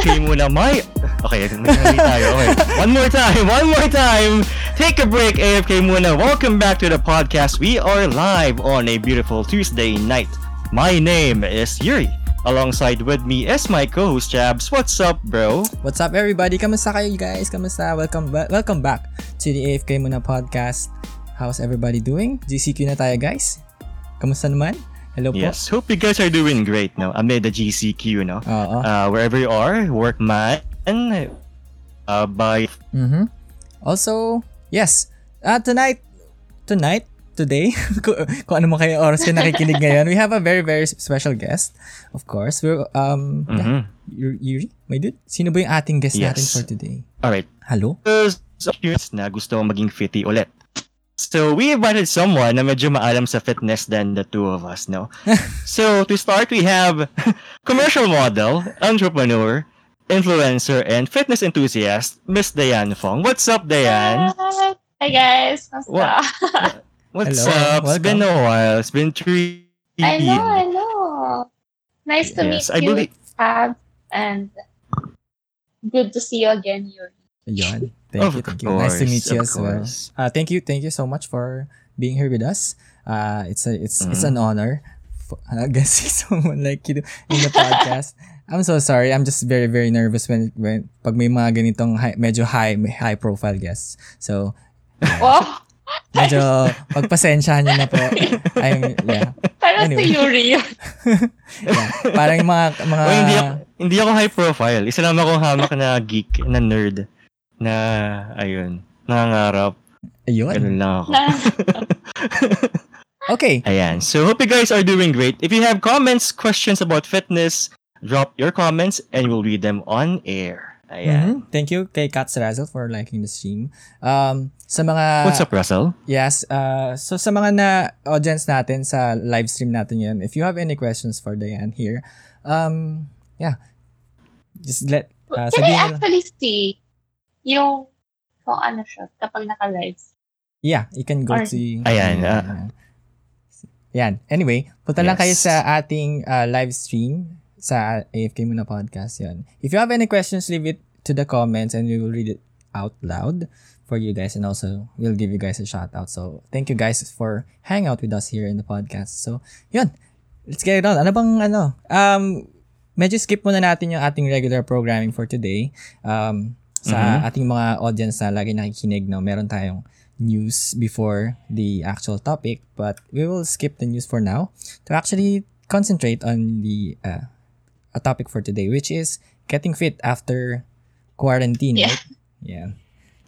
muna. My... Okay, tayo. Okay. One more time. One more time. Take a break. AFK muna. Welcome back to the podcast. We are live on a beautiful Tuesday night. My name is Yuri. Alongside with me is my co-host Jabs. What's up, bro? What's up everybody? Kamusta kayo guys? Kamusta? Welcome ba- welcome back to the AFK Muna podcast. How's everybody doing? GCQ na tayo guys. Kamusta naman? Hello po. Yes. Hope you guys are doing great now amid the GCQ, no? Oo. Uh, wherever you are, work man, uh, by Mhm. Also, yes. Uh, tonight, tonight, today, kung, ano mo kayo oras kayo nakikinig ngayon, we have a very, very special guest. Of course. We're, um, yeah, Mhm. Yuri, my dude. Sino ba yung ating guest natin Yes. for today? Alright. Hello? Of you na gusto maging fitty ulit. So, we invited someone na medyo maalam sa fitness than the two of us, no? so, to start, we have commercial model, entrepreneur, influencer, and fitness enthusiast, Miss Diane Fong. What's up, Diane? Hi, Hi guys. Kamusta? What? What's Hello, up? It's been a welcome. while. It's been three I know, I know. Nice to Yes, meet I you, believe- Fab, and good to see you again, Yuri. Yan. Thank Of you, thank you. Nice to course, meet you as well. course. Uh, thank you, thank you so much for being here with us. Uh, it's a, it's it's Mm-hmm. an honor. For, uh, guessing someone like you in the podcast. I'm so sorry. I'm just very very nervous when when pag may mga ganitong high, medyo high high profile guests. So Wow, medyo pagpasensyahan niyo na po. I'm yeah. parang Anyway. si Yuri yeah. Parang mga mga Well, hindi, ako, hindi ako high profile. Isa lang akong hamak na geek, na nerd, na, ayun, nangangarap. ayun. Ganun lang ako. Okay. Ayan. So, hope you guys are doing great. If you have comments, questions about fitness, drop your comments and we'll read them on air. Ayan. Mhm. Thank you kay Kat Razzle for liking the stream. Um, sa mga What's up, Russell? Yes. Uh, so sa mga na audience natin sa live stream natin yan, if you have any questions for Diane here, um, yeah, just let, uh, can I actually see yung kung ano siya kapag naka-live? yeah, you can go Or- to, Ayan, uh, yan. Anyway, punta lang kayo Yes. sa ating uh, live stream sa AFK Muna Podcast yan. If you have any questions, leave it to the comments and we will read it out loud for you guys and also we'll give you guys a shout out. So, thank you guys for hang out with us here in the podcast. So, yun. Let's get it on. Ano bang ano? Um, medyo skip muna natin yung ating regular programming for today. Um, sa Mhm. ating mga audience na lagi nakikinig, no, meron tayong news before the actual topic, but we will skip the news for now to actually concentrate on the uh, a topic for today, which is getting fit after quarantine. Yeah. Right? Yeah.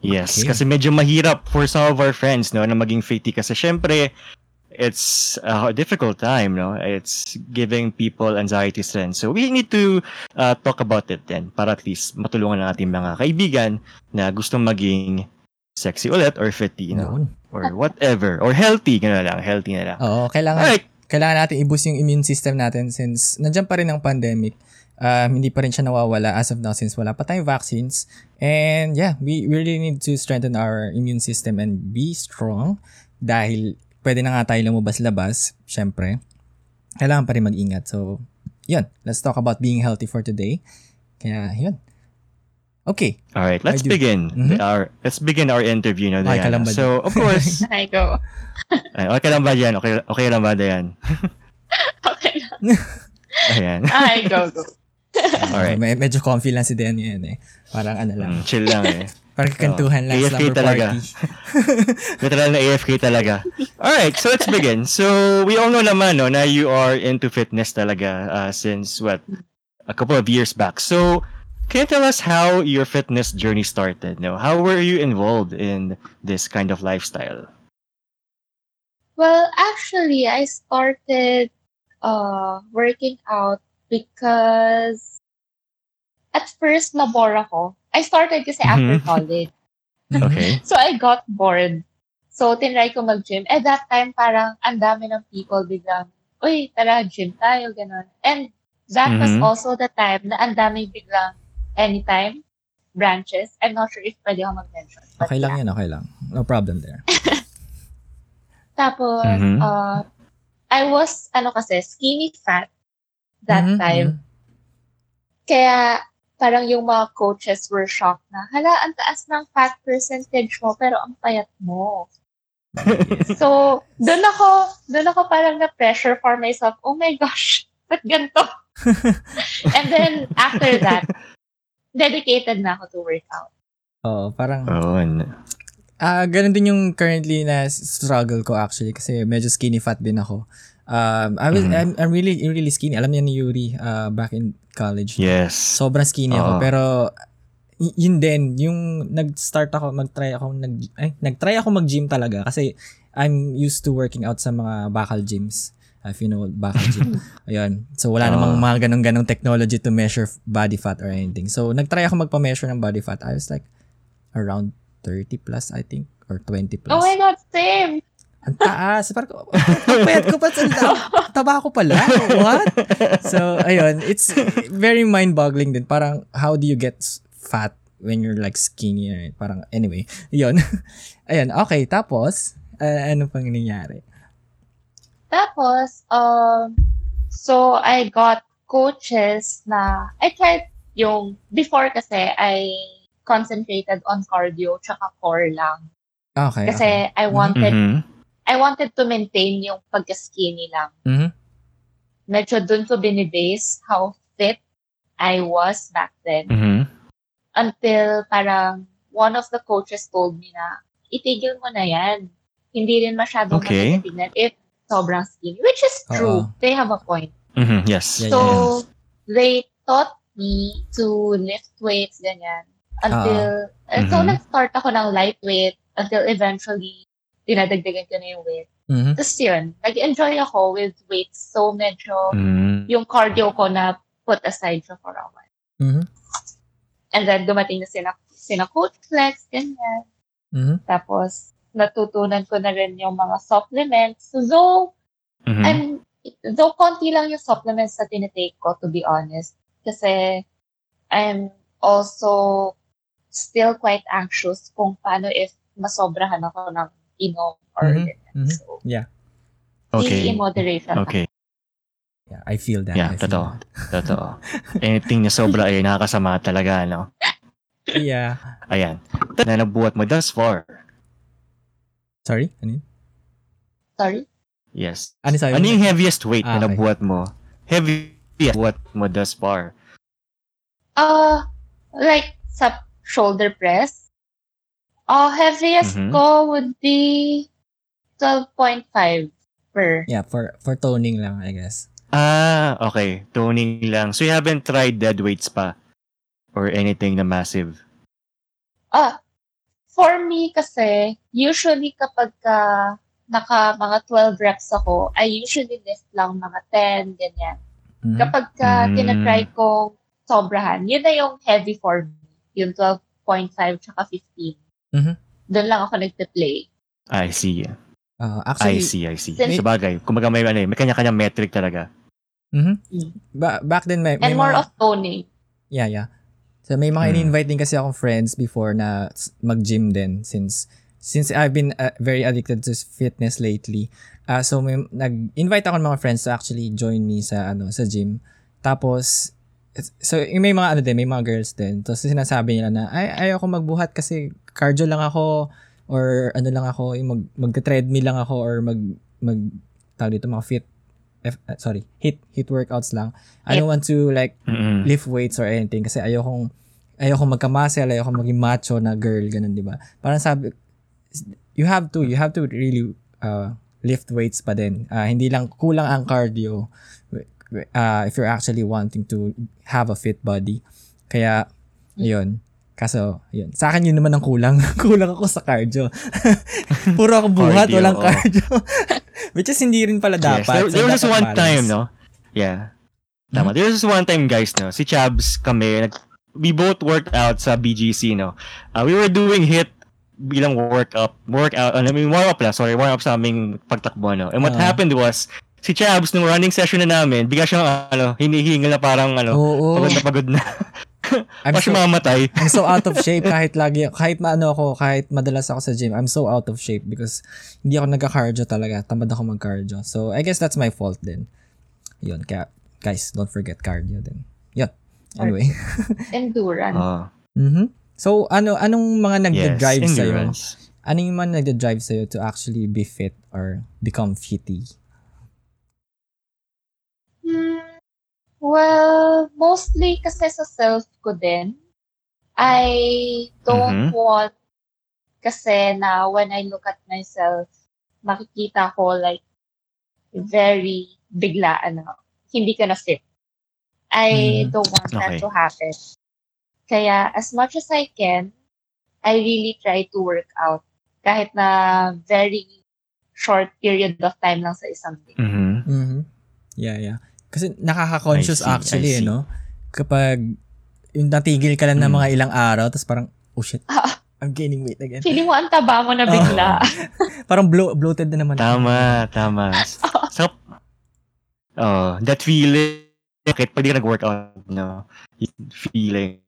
Yes, Okay. kasi medyo mahirap for some of our friends, no, na maging fitty kasi syempre, it's a difficult time, no? It's giving people anxiety stress. So we need to uh, talk about it then para at least matulungan ng ating mga kaibigan na gustong maging sexy ulit or fitty, you know, or whatever, or healthy, gano'n lang, healthy na lang. Oo, kailangan Alright, kailangan natin i-boost yung immune system natin since nandiyan pa rin ang pandemic. Um, hindi pa rin siya nawawala as of now since wala pa tayong vaccines. And yeah, we really need to strengthen our immune system and be strong dahil pwede na nga tayo lumabas-labas, syempre. Kailangan pa rin mag-ingat. So, yun. Let's talk about being healthy for today. Kaya, yun. Okay. all right, let's begin Mhm. our let's begin our interview na Okay ka lang ba So, of course, I go. ay, okay lang ba yan? Okay, okay lang ba yan? Okay lang. Ayan. I go, go. Alright. Med- medyo comfy lang si Dan yun eh. Parang ano lang. Mm, chill lang eh. Parang kantuhan lang, AFK slumber talaga. party. Literal na AFK talaga. Alright, so let's begin. So, we all know naman no, na you are into fitness talaga uh, since, what, a couple of years back. So, can you tell us how your fitness journey started? No? How were you involved in this kind of lifestyle? Well, actually, I started uh, working out because at first, nabore ako. I started kasi after Mhm. college. Okay. So, I got bored. So, tinry ko mag-gym. At that time, parang ang dami ng people biglang, uy, tara, gym tayo, ganun. And that was Mhm. also the time na ang dami biglang anytime branches. I'm not sure if pwede ako mag-mention. Okay lang yeah. yan, okay lang. No problem there. Tapos, Mhm. uh, I was, ano kasi, skinny fat that Mhm, time. mhm. Kaya parang yung mga coaches were shocked na, hala, ang taas ng fat percentage mo, pero ang payat mo. so, doon ako, doon ako parang na-pressure for myself, oh my gosh, ba't ganito? And then, after that, dedicated na ako to workout. Oo, parang Oo. n- Ah, ganun din yung currently na struggle ko actually kasi medyo skinny fat din ako. Um, I was Mhm. I'm, I'm really really skinny. Alam niya ni Yuri uh, back in college. Yes. Sobrang skinny ako Oo. pero y- yun din yung nag-start ako mag-try ako nag ay, nag-try ako mag-gym talaga kasi I'm used to working out sa mga bakal gyms. Uh, If you know bakal gym. Ayun. So wala Oo. namang mga ganong-ganong technology to measure body fat or anything. So nag-try ako magpa-measure ng body fat. I was like around 30 plus I think or 20 plus. Oh my God, same! Ang taas. Parang, ang payat ko pa sa taba ko pala. What? So, ayun. It's very mind-boggling din. Parang, how do you get fat when you're like skinny? right? Parang, anyway. Yun. ayun. Okay. Tapos, uh, ano pang nangyari? Tapos, um, so I got coaches na, I tried yung, before kasi, I concentrated on cardio tsaka core lang. Okay. Kasi okay. I wanted, Mhm. I wanted to maintain yung pagka-skinny lang. Mhm. Medyo dun ko binibase how fit I was back then. Mhm. Until parang one of the coaches told me na, itigil mo na yan. Hindi rin masyadong Okay. maganda tignan if sobrang skinny. Which is true. Oo. They have a point. Mhm. Yes. Yeah, So, yeah. they taught me to lift weights, ganyan. Until, so Mhm. nag-start ako ng lightweight until eventually, dinadagdagan ko na yung weight. Mhm. Tapos yun, nag-enjoy ako with weights. So, medyo, Mhm. yung cardio ko na put aside siya for a while. Mhm. And then, dumating na sila, sina Coach Flex, ganyan. Mhm. Tapos, natutunan ko na rin yung mga supplements. So, though, Mhm. I'm, though konti lang yung supplements na tinitake ko, to be honest. Kasi, I'm also still quite anxious kung paano if masobrahan ako ng inom or Mhm. ganyan. Mhm. So, Okay. in moderation. Okay. Yeah, I feel that. Yeah, I feel totoo. Totoo. Anything na sobra ay nakakasama talaga, no? that. Yeah. Ayan. Na nabuhat mo thus far. Sorry? Ano yun? Sorry? Yes. Ano sabi Ano yung heaviest weight Ah, na okay. nabuhat mo? Heaviest buhat mo thus far? Uh, like, sa shoulder press, uh, heaviest Mhm. ko would be 12.5 per. Yeah, for for toning lang, I guess. Ah, okay. Toning lang. So you haven't tried dead weights pa? Or anything na massive? Ah, for me kasi, usually kapag ka naka mga 12 reps ako, I usually lift lang mga 10, ganyan. Mhm. Kapag ka Mm. tinatry kong sobrahan, yun na yung heavy for me. Yung 12.5 tsaka 15. Mhm. Doon lang ako nagpe-play. I see. Uh, I actually, see, I see. Since- Sa bagay, kumaga may, ano, eh, may kanya-kanya metric talaga. mhm. Mm. Ba- back then, may, may And more mga, of toning. Yeah, yeah. So may mga Hmm. in-invite din kasi akong friends before na mag-gym din since since I've been uh, very addicted to fitness lately. Uh, so may nag-invite ako ng mga friends to actually join me sa ano sa gym. Tapos so may mga ano din, may mga girls din. Tapos sinasabi nila na ay ayoko magbuhat kasi cardio lang ako or ano lang ako, yung mag magte-treadmill lang ako or mag mag tawag dito mga fit F, uh, sorry, hit hit workouts lang. I don't want to like Mm-mm. lift weights or anything kasi ayokong ayokong magka-muscle, ayokong maging macho na girl, ganun, di ba? Parang sabi, you have to, you have to really uh, lift weights pa din. Ah, hindi lang, kulang ang cardio uh, if you're actually wanting to have a fit body. Kaya, yun. Kaso, yun. Sa akin yun naman ang kulang. kulang ako sa cardio. Puro ako buhat, Cardio, walang oo. cardio. Which is hindi rin pala Yes. dapat. There, So, there was dapat one balance. time, no? Yeah. Tama. There was this one time, guys, no? Si Chabs kami, nag, we both worked out sa BGC, no? Uh, we were doing hit bilang workout, workout, ano, I mean, warm up lang, sorry, warm up sa aming pagtakbo, no? And what Ah. happened was, si Chabs, nung running session na namin, bigla siyang, ano, hinihingal na parang, ano, Oo. pagod na pagod na. I'm siya so, mamatay. I'm so out of shape kahit lagi, kahit maano ako, kahit madalas ako sa gym, I'm so out of shape because hindi ako nagka-cardio talaga. Tamad ako mag-cardio. So, I guess that's my fault din. Yun, kaya, guys, don't forget cardio din. Yun. Anyway. Endurance. Oh, Mhm. So, ano anong mga yes, nagda-drive sa'yo? endurance. Ano yung mga nagda-drive sa'yo to actually be fit or become fitty? Well, mostly kasi sa self ko din. I don't Mhm. want kasi na when I look at myself, makikita ko like very biglaan na hindi ka na fit. I Mhm. don't want that Okay. to happen. Kaya as much as I can, I really try to work out kahit na very short period of time lang sa isang day. Mhm. Mhm. Yeah, yeah. Kasi nakaka-conscious I see, I actually, eh, see. no? Kapag yung natigil ka lang ng Mm. mga ilang araw, tapos parang, oh shit, Ah. I'm gaining weight again. Feeling mo ang taba mo na bigla. Parang blow, bloated na naman. Tama, tama. So, oh, that feeling, bakit pag di ka nag-workout, no? Feeling.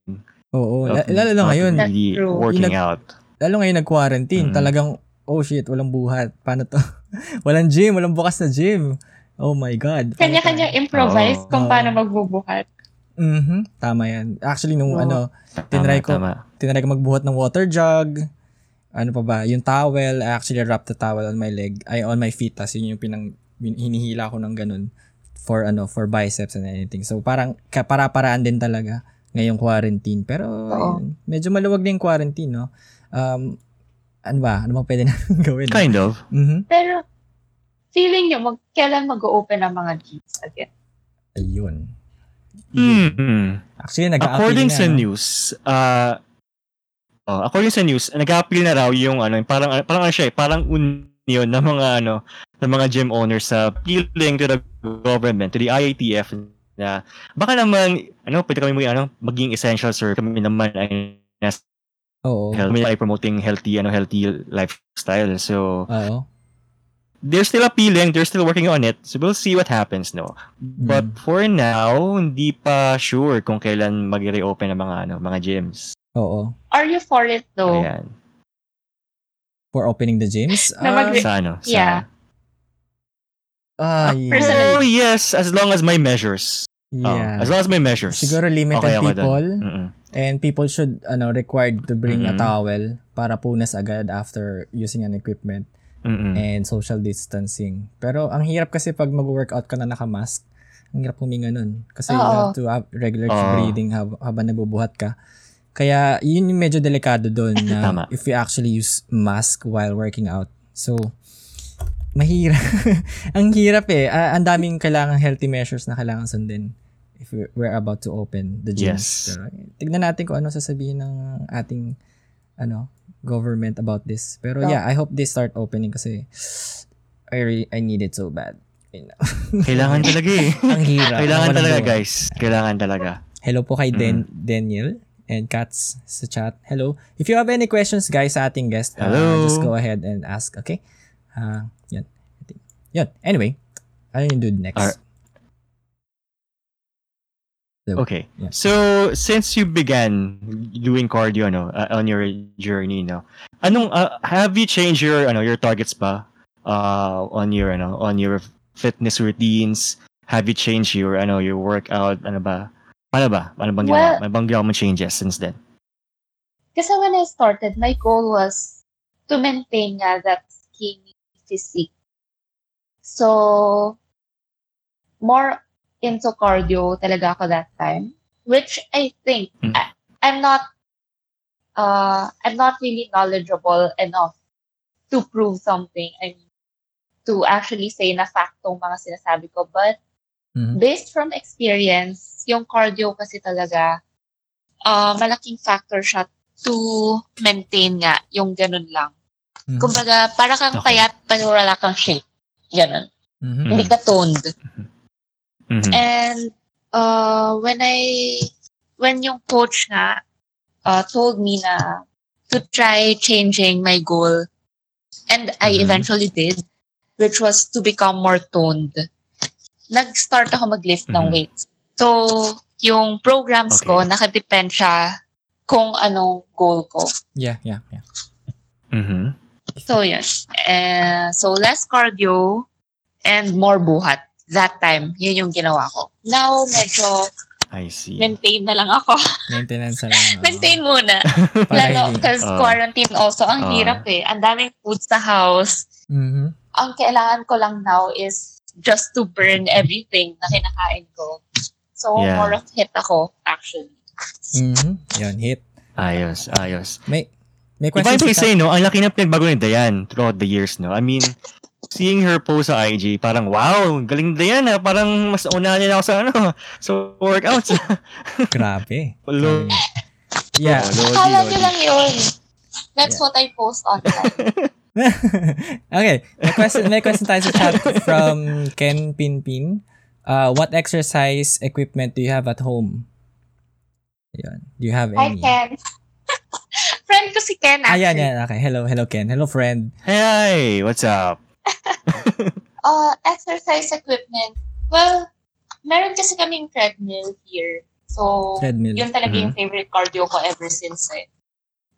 Oo, la- lalo na ngayon. That's really true. working Yung nag- out. Lalo ngayon nag-quarantine, Mhm. talagang, oh shit, walang buhat. Paano to? walang gym, walang bukas na gym. Oh my God. Kanya-kanya improvise Oo. kung paano magbubuhat. Mhm, tama yan. Actually, nung Oo. ano, Tinry ko. Tama. tinry ko magbuhat ng water jug. Ano pa ba? Yung towel, I actually wrapped the towel on my leg, ay on my feet, tas yun yung pinang, hin- hinihila ko ng ganun for ano, for biceps and anything. So parang ka- para-paraan din talaga ngayong quarantine. Pero Oo. ayun, medyo maluwag din yung quarantine, no? Um, ano ba? Ano bang pwede natin gawin? Kind of. Mhm. Pero, feeling nyo, mag, kailan mag-open ang mga gyms again? Ayun. Mm. Actually, nag According na, sa no? news, uh, oh, according sa news, nag-appeal na raw yung ano, yung parang parang ano siya, eh, parang union ng mga ano, ng mga gym owners sa appealing to the government, to the IATF na baka naman ano, pwede kami maging ano, maging essential sir, kami naman ay nas Oo. kami ay promoting healthy ano, healthy lifestyle. So, Oo. They're still appealing, they're still working on it. So we'll see what happens, no. But Mm. for now, hindi pa sure kung kailan mag-reopen ang mga ano, mga gyms. Oo. Are you for it though? Ayan. For opening the gyms? Na mag- Ah, Sa ano? Sa, Yeah. ah, yeah. Oh, yes, as long as my measures. Oh, Yeah. as long as my measures. Siguro limited Okay people and people should ano required to bring a Mhm. towel para punas agad after using an equipment Mm-mm. and social distancing. Pero ang hirap kasi pag mag-workout ka na naka-mask, ang hirap huminga nun. Kasi you Oo. have to have regular Oo. breathing hab- habang nagbubuhat ka. Kaya yun yung medyo delikado doon na Tama. if you actually use mask while working out. So, mahirap. ang hirap eh. Ah, ang daming kailangan healthy measures na kailangan sundin if we- we're about to open the gyms. Yes. Pero, tignan natin kung ano sasabihin ng ating ano government about this. Pero Yeah. yeah, I hope they start opening kasi I re- I need it so bad. You know. Kailangan talaga eh. ang hirap. Kailangan talaga, gawa. guys. Kailangan talaga. Hello po kay Den- Mm. Daniel and Katz sa chat. Hello. If you have any questions guys sa ating guest, uh, Hello. just go ahead and ask, okay? Uh, yan. I think. Yan. Anyway, ano yung dude next? Alright. So, Okay. Yeah. So, since you began doing cardio no, uh, on your journey, no, anong uh, have you changed your ano your targets ba uh, on your ano on your fitness routines? Have you changed your ano your workout ano ba? Ano ba? Ano bang ginawa? Well- Ano bang ginawa mo changes since then? Kasi when I started, my goal was to maintain nga that skinny physique. So, more into cardio talaga ako that time, which I think Mm. I, I'm not uh I'm not really knowledgeable enough to prove something. I mean, to actually say na fact tong mga sinasabi ko. But mhm. based from experience, yung cardio kasi talaga, uh, malaking factor siya to maintain nga yung ganun lang. Mhm. Kumbaga, para kang Okay. payat pero wala kang shape. Ganun. Mhm. Hindi ka toned. Mhm. And uh, when I, when yung coach nga uh, told me na to try changing my goal, and I Mhm. eventually did, which was to become more toned, nag-start ako mag-lift ng Mhm. weights. So, yung programs ko, Okay. nakadepend siya kung anong goal ko. Yeah, yeah, yeah. Mhm. So, yun. Eh, so, less cardio and more buhat. That time, yun yung ginawa ko. Now, medyo I see. Maintain na lang ako. Maintenance na lang. oo. Maintain muna. Para Lalo, because Oo. quarantine also, ang Oo. hirap eh. Ang daming food sa house. Mhm. Ang kailangan ko lang now is just to burn everything na kinakain ko. So, Yeah. more of hit ako, actually. Mhm. Yun, hit. Ayos, ayos. May may If I question may si say, no, ang laki ng pinagbago ni Dayan throughout the years, no? I mean, seeing her post sa IG, parang, wow, galing Dayan, ah. Parang mas una niya ako sa, ano, sa workouts. Grabe. Hello. Yeah. Oh, Lodi, Akala Lodi. lang yun. That's what I post online. okay. May question, may question tayo sa chat from Ken Pinpin. Uh, what exercise equipment do you have at home? Ayun. Do you have any? Ken. Friend ko si Ken, Ah, actually. yan, yan. Okay. Hello, hello, Ken. Hello, friend. Hey, what's up? Uh, exercise equipment. Well, meron kasi kaming treadmill here. So, Treadmill. yun talaga yung favorite cardio ko ever since eh.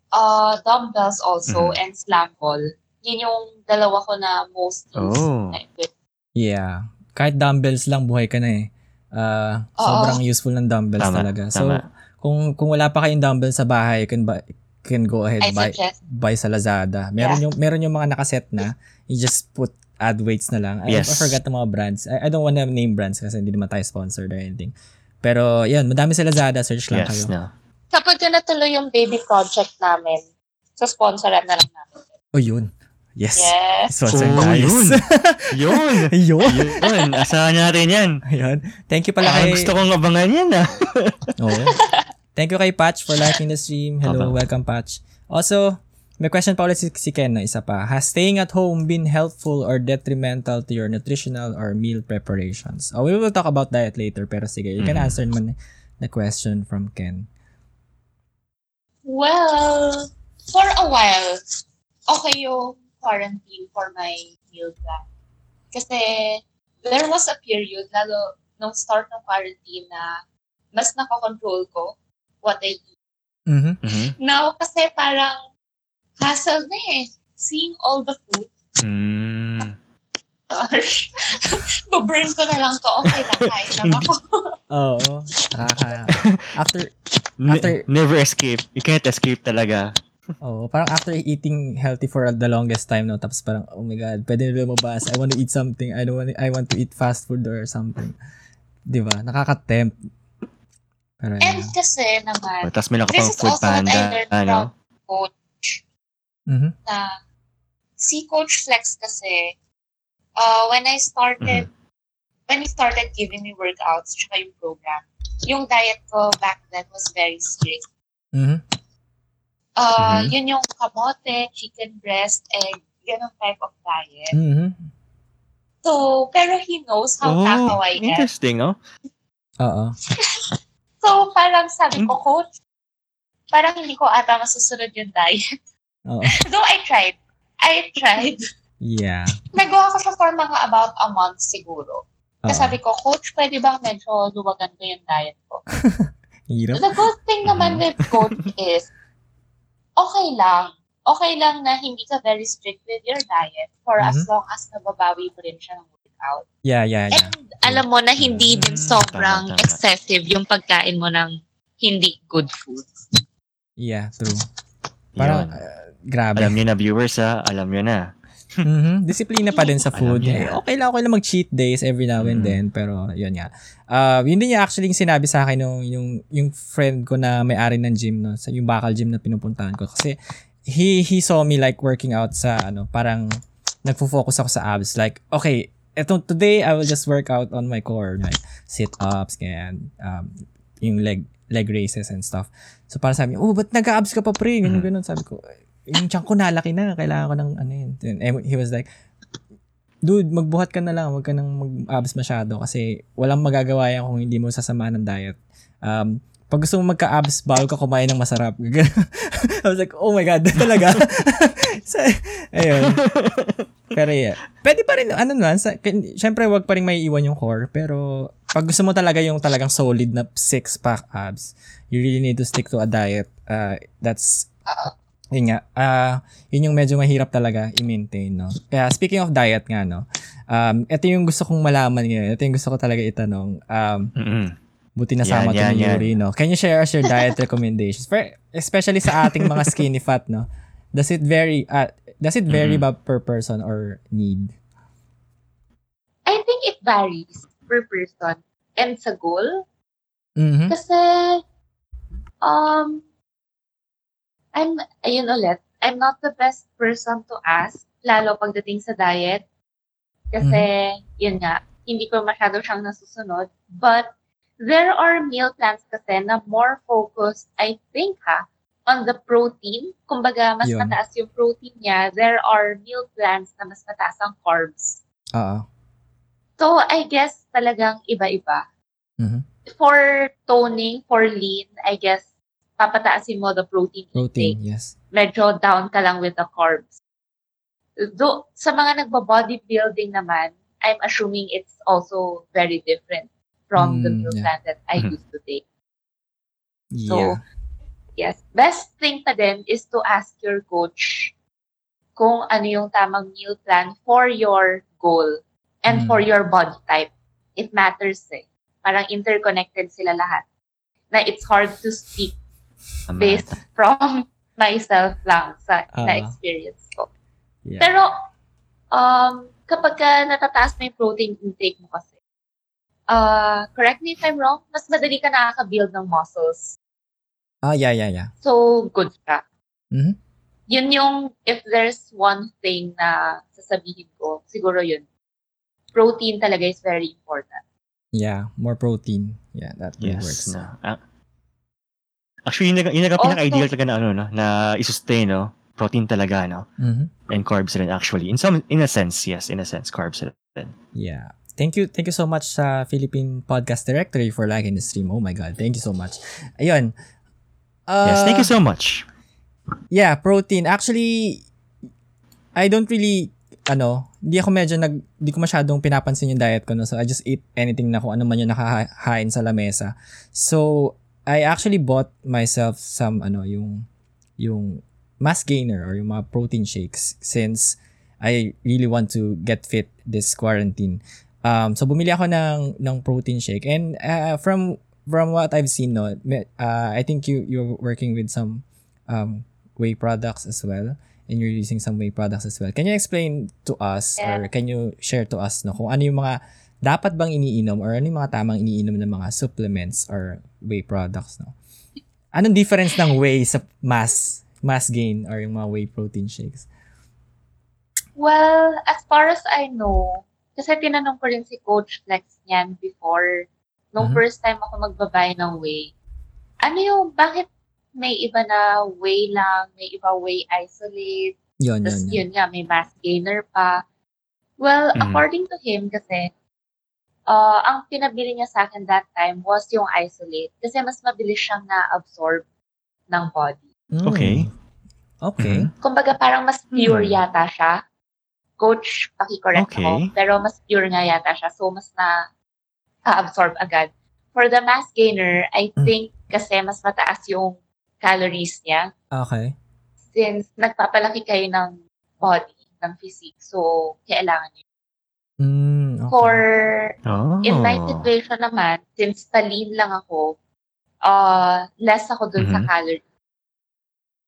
Uh, dumbbells also and slam ball. Yun yung dalawa ko na most used Oh. na equipment. Yeah. Kahit dumbbells lang, buhay ka na eh. Uh, Oo. sobrang useful ng dumbbells Tama, talaga. So, tama. kung kung wala pa kayong dumbbells sa bahay, you can, buy, can go ahead I buy, suggest. buy sa Lazada. Meron yung meron yung mga nakaset na, you just put add weights na lang. I, Yes. I forgot the mga brands. I, I don't wanna name brands kasi hindi naman tayo sponsored or anything. Pero, yan, madami sa Lazada. Search lang Yes, kayo. no. Kapag yun natuloy yung baby project namin, so sponsoran na lang namin. Oh, yun. Yes. Yes. Sponsor Oh, tayo. yun. Yun. yun. Yun. Asahan natin yan. Ayun. Thank you pala Ah, kay... gusto kong abangan yan, ah. Oo. Thank you kay Patch for liking the stream. Hello, Okay. welcome Patch. Also, may question pa ulit si, si Ken na isa pa. Has staying at home been helpful or detrimental to your nutritional or meal preparations? Oh, we will talk about diet later, pero sige, you can Mhm. answer naman the question from Ken. Well, for a while, okay yung quarantine for my meal plan. Kasi there was a period, lalo nung start ng quarantine na mas nakakontrol ko what I eat. Mhm. Mhm. Now, kasi parang hassle na eh. Seeing all the food, Mm. gosh, burn ko na lang to. Okay lang, kain lang ako. Oo. Nakaka... After, Ne- After- never escape. You can't escape talaga. oh, parang after eating healthy for the longest time, no, tapos parang, oh my God, pwede na lumabas. I want to eat something. I don't want, I want to eat fast food or something. Di ba? Nakaka-tempt. Pero, And yeah. kasi naman, Tapos may this nakapang is food also what I panda. learned Ano? from coach Mhm. na si Coach Flex kasi, uh, when I started, when he started giving me workouts, tsaka yung program, yung diet ko back then was very strict. Mhm. Uh, Mhm. Yun yung kamote, chicken breast, egg, ganun type of diet. Mhm. So, pero he knows how Oh, takaw I am. interesting, oh. Oo. So, parang sabi ko, Coach, parang hindi ko ata masusunod yung diet. Oo. Though I tried. I tried. Yeah. Nagawa ko siya for mga about a month siguro. Kasi sabi ko, Coach, pwede bang medyo luwagan ko yung diet ko? Hirap. The good thing naman Mhm. with Coach is, okay lang. Okay lang na hindi ka very strict with your diet for as Mhm. long as nababawi mo rin siya ng workout. Yeah, yeah, yeah. And alam mo na hindi din Mm, sobrang tama, tama. excessive yung pagkain mo ng hindi good food. Yeah, true. Parang, Yun. uh, grabe. Alam niyo na viewers ha, alam niyo na. Mhm. Disiplina pa din sa Alam food. niya Eh, okay lang, okay lang mag-cheat days every now and Mhm. then. Pero, yun nga. Uh, yun din yung actually yung sinabi sa akin nung, yung, yung friend ko na may-ari ng gym, no? Sa, yung bakal gym na pinupuntahan ko. Kasi, he, he saw me like working out sa, ano, parang, nagfo-focus ako sa abs. Like, okay, eto, today, I will just work out on my core. Like, sit-ups, ganyan. Um, yung leg, leg raises and stuff. So, para sabi niya, oh, ba't nag-abs ka pa, pre? Ganun, Mhm. ganun. Sabi ko, yung tiyan ko nalaki na, kailangan ko ng ano yun. And he was like, dude, magbuhat ka na lang, wag ka nang mag-abs masyado kasi walang magagawa yan kung hindi mo sasamaan ng diet. Um, pag gusto mo magka-abs, bawal ka kumain ng masarap. I was like, oh my God, talaga? so, ayun. Pero yeah. Pwede pa rin, ano naman, sa, syempre wag pa rin may iwan yung core, pero pag gusto mo talaga yung talagang solid na six-pack abs, you really need to stick to a diet. Uh, that's, yun nga, ah, yun yung medyo mahirap talaga i-maintain, no? Kaya speaking of diet nga, no, um, ito yung gusto kong malaman ngayon, ito yung gusto ko talaga itanong. Um, Mm-mm. Buti nasama Yan, to yan, ni. Yuri, no? Can you share us your diet recommendations? For, especially sa ating mga skinny fat, no? Does it vary, uh, does it vary Mhm. ba per person or need? I think it varies per person and sa goal. Mhm. Kasi, um, I'm, ayun ulit, I'm not the best person to ask, lalo pagdating sa diet. Kasi, yun nga, hindi ko masyado siyang nasusunod. But, there are meal plans kasi na more focused, I think ha, on the protein. Kumbaga, mas Yun. mataas yung protein niya. There are meal plans na mas mataas ang carbs. Oo. So, I guess talagang iba-iba. Mhm. For toning, for lean, I guess, papataasin mo the protein, Protein, intake. yes. Medyo down ka lang with the carbs. Do, sa mga nagba-bodybuilding naman, I'm assuming it's also very different from the Mm, meal yeah. plan that I used to take. Yeah. Yes. Best thing pa din is to ask your coach kung ano yung tamang meal plan for your goal and Mm. for your body type. It matters eh. Parang interconnected sila lahat. Na it's hard to speak Tama. based from myself lang sa Ah. na-experience ko. yeah. Pero, um, kapag ka natataas na yung protein intake mo kasi, uh, correct me if I'm wrong, mas madali ka nakaka-build ng muscles. Ah, yeah, yeah, yeah. So, good ka. Mhm. Yun yung, if there's one thing na sasabihin ko, siguro yun. Protein talaga is very important. Yeah, more protein. Yeah, that really Yes. works. Na. Ah. Actually, yun yun na Also- pinaka-ideal talaga na, ano, no, na i-sustain, no? Protein talaga, no? Mhm. And carbs rin, actually. In some, in a sense, yes, in a sense, carbs rin. Yeah. Thank you, thank you so much sa Philippine Podcast Directory for liking the stream. Oh my God, thank you so much. Ayun. Yes, thank you Uh, so much. Yeah, protein. Actually, I don't really, ano, hindi ako medyo nag, hindi ko masyadong pinapansin yung diet ko. No? So, I just eat anything na kung ano man yung nakahain sa lamesa. So, I actually bought myself some, ano, yung, yung mass gainer or yung mga protein shakes since I really want to get fit this quarantine. Um, so, bumili ako ng, ng protein shake. And uh, from from what I've seen, no, uh, I think you, you're working with some um, whey products as well and you're using some whey products as well. Can you explain to us or Yeah. can you share to us no kung ano yung mga dapat bang iniinom or ano yung mga tamang iniinom ng mga supplements or whey products no? Anong difference ng whey sa mass mass gain or yung mga whey protein shakes? Well, as far as I know, kasi tinanong ko rin si Coach Flex niyan before, nung Mhm. first time ako magbabay ng whey. Ano yung, bakit may iba na whey lang, may iba whey isolate, Yun, Tapos yun, yun. yun nga, may mass gainer pa. Well, Mhm. according to him kasi, uh, ang pinabili niya sa akin that time was yung isolate. Kasi mas mabilis siyang na-absorb ng body. Mm. Okay. Okay. Mhm. Kumbaga parang mas pure Hmm. yata siya. Coach, pakicorrect Okay. ako. Pero mas pure nga yata siya. So, mas na absorb agad. For the mass gainer, I Hmm. think kasi mas mataas yung calories niya. Okay. Since nagpapalaki kayo ng body, ng physique. So, kailangan niyo. Mm, okay. For, Oh. in my situation naman, since talin lang ako, uh, less ako dun sa Mhm. calorie.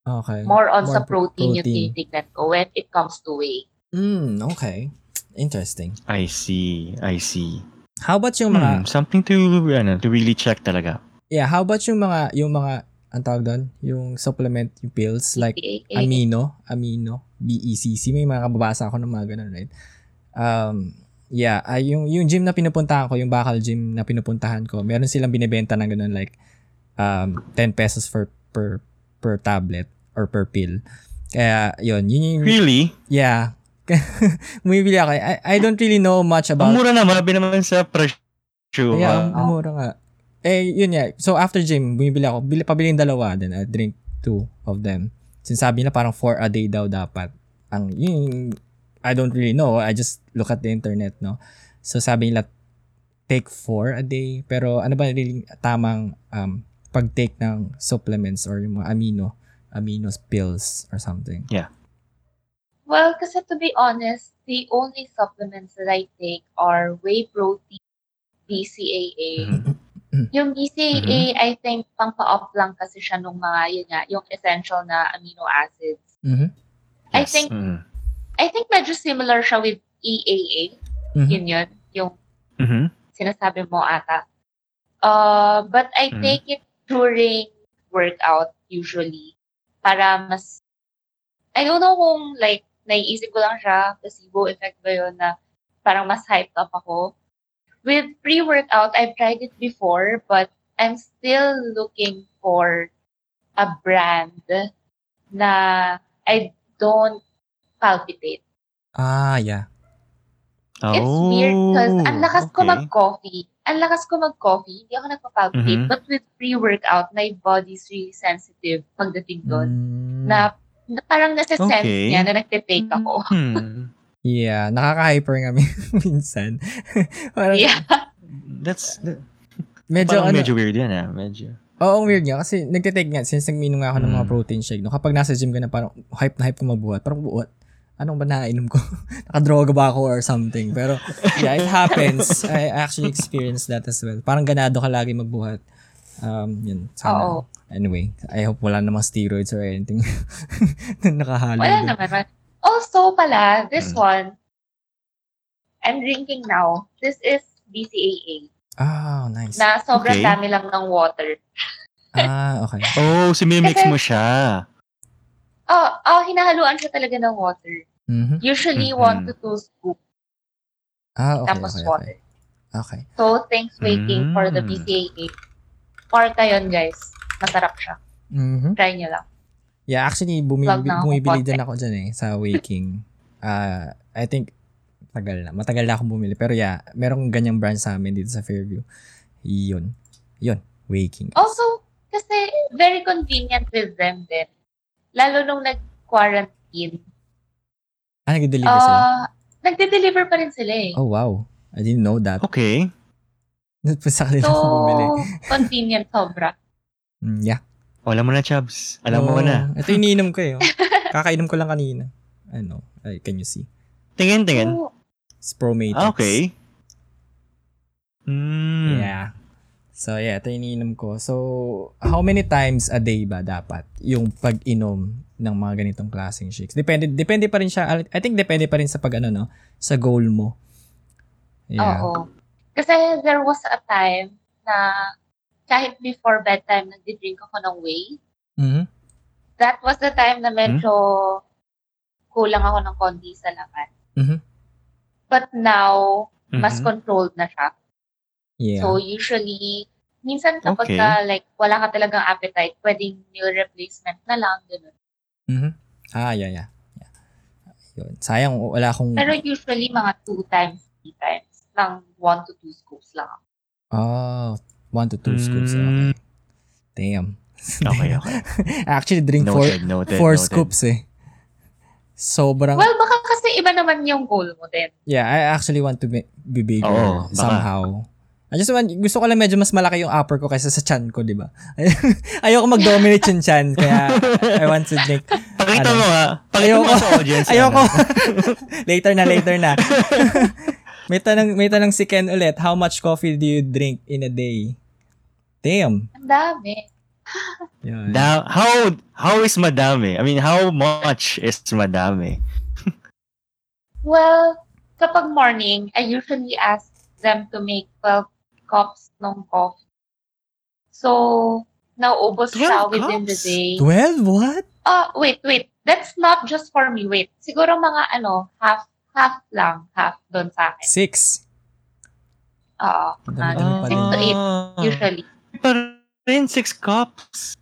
okay. More on sa pro- protein, yung protein. titignan ko when it comes to weight. Mm, okay. Interesting. I see. I see. How about yung mga Hmm, something to, ano, to really check talaga. Yeah, how about yung mga yung mga ang tawag doon, yung supplement, yung pills like amino, amino, BECC, may mga kababasa ako ng mga ganun, right? Um, yeah, ay yung yung gym na pinupuntahan ko, yung bakal gym na pinupuntahan ko, meron silang binebenta ng ganun like um 10 pesos for per per tablet or per pill. Kaya yun, yun yung Really? yeah. Bumibili ako. I, I don't really know much Ang about mura naman, mabi naman sa presyo. Yeah, ah. ang mura nga. Eh, yun nga. So, after gym, bumibili ako. Bili, pabiling dalawa. Then, I drink two of them. Sinasabi na parang four a day daw dapat. Ang, yun, I don't really know. I just look at the internet, no? So, sabi nila, take four a day. Pero, ano ba really tamang um, pag-take ng supplements or yung mga amino, amino pills or something? Well, kasi to be honest, the only supplements that I take are whey protein, BCAA, Mhm. Yung BCAA, I think, pang pa-off lang kasi siya nung mga, yun nga, yung essential na amino acids. Mhm. I Yes. think, Mm. I think medyo similar siya with EAA. Mhm. Yun yun, yung Mhm. sinasabi mo ata. Uh, but I Mm. take it during workout usually para mas I don't know kung like naiisip ko lang siya, placebo effect ba yun na parang mas hyped up ako. With pre-workout, I've tried it before, but I'm still looking for a brand na I don't palpitate. Ah, yeah. It's weird because ang lakas ko Oh, okay. mag-coffee. Ang lakas ko mag-coffee. Hindi ako nagpa-palpitate. Mhm. But with pre-workout, my body's really sensitive pagdating doon. Mm, na parang nasa-sense Okay. niya na nagte-take ako. Hmm. yeah, nakaka-hyper nga min- minsan. parang, Yeah. That's medyo, parang ano, medyo weird yan ah. Medyo. Oo, weird nga. Kasi nagtitake nga, since nagminom nga ako ng mga Mm. protein shake, no, kapag nasa gym ka na, parang hype na hype ko magbuhat. Parang, what? Anong ba nainom ko? Nakadroga ba ako or something? Pero, yeah, it happens. I actually experienced that as well. Parang ganado ka lagi magbuhat. Um, yun. Sana. Oo. Anyway, I hope wala namang steroids or anything na nakahalo. Wala naman. Also pala, this Mm. one, I'm drinking now. This is BCAA. Ah, nice. Na sobrang Okay. dami lang ng water. ah, okay. Oh, sinimix Kasi- mo siya. Oh, oh, hinahaluan siya talaga ng water. Mhm. Usually, Mhm. one to two scoops. Ah, okay, tapos okay, water. okay. Okay. So, thanks waiting for the Mm. BCAA. Parta yun, guys. Masarap siya. Mhm. Try nyo lang. Yeah, actually, bumi- Plug na ako bumibili din ako dyan eh, sa Waking. Ah, I think, tagal na. Matagal na akong bumili. Pero yeah, merong ganyang brand sa amin dito sa Fairview. Yun. Yun. Waking. Also, kasi very convenient with them din. Lalo nung nag-quarantine. Ah, nag-deliver sila? Uh, nagde-deliver pa rin sila eh. Oh, wow. I didn't know that. Okay. sa kanila so, ako bumili. convenient sobra. Mm, yeah. Wala mo na, Chubbs. Alam mo Oo. na. Ito iniinom ko eh. oh. Kakainom ko lang kanina. Ano? Ay, can you see? Tingin, tingin. So, It's Promatrix. Ah, okay. Mm. Yeah. So, yeah, ito yung iniinom ko. So, how many times a day ba dapat yung pag-inom ng mga ganitong klaseng shakes? Depende, depende pa rin siya. I think depende pa rin sa pag, ano, no? Sa goal mo. Yeah. Oo. Kasi there was a time na kahit before bedtime, nagdi-drink ako ng whey. Mhm. That was the time na medyo kulang ako ng konti sa laman. Mhm. But now, mas Mhm. controlled na siya. Yeah. So usually, minsan kapag Okay. ka, like wala ka talagang appetite, pwedeng meal replacement na lang, ganun. Mhm. Ah, yeah, yeah. yeah. Yun. Sayang, wala akong... Pero usually mga two times, three times, lang one to two scoops lang. ako. Oh, one to two scoops. Mm. Okay. Damn. Okay, okay. Actually drink four, Noted, noted, four noted. scoops eh. Sobrang... Well, baka kasi iba naman yung goal mo din. Yeah, I actually want to be, be bigger Oo, baka. somehow. I just want, gusto ko lang medyo mas malaki yung upper ko kaysa sa chan ko, di ba? Ayoko mag-dominate yung chan, kaya I want to drink. Pakita Ano? mo ha. Pakita mo Ayoko. sa audience. Ayoko. ano. later na, later na. may tanong, may tanong si Ken ulit, how much coffee do you drink in a day? Damn. Ang dami. Yun. Da- how how is madami? I mean, how much is madami? Well, kapag morning, I usually ask them to make 12 cups ng coffee. So, nauubos 12 siya within the cups? day. 12? What? Ah, wait, wait. That's not just for me. Wait. Siguro mga ano, half, half lang. Half doon sa akin. Six. Oo. Dami pa six to eight, usually. Pa rin, six cups.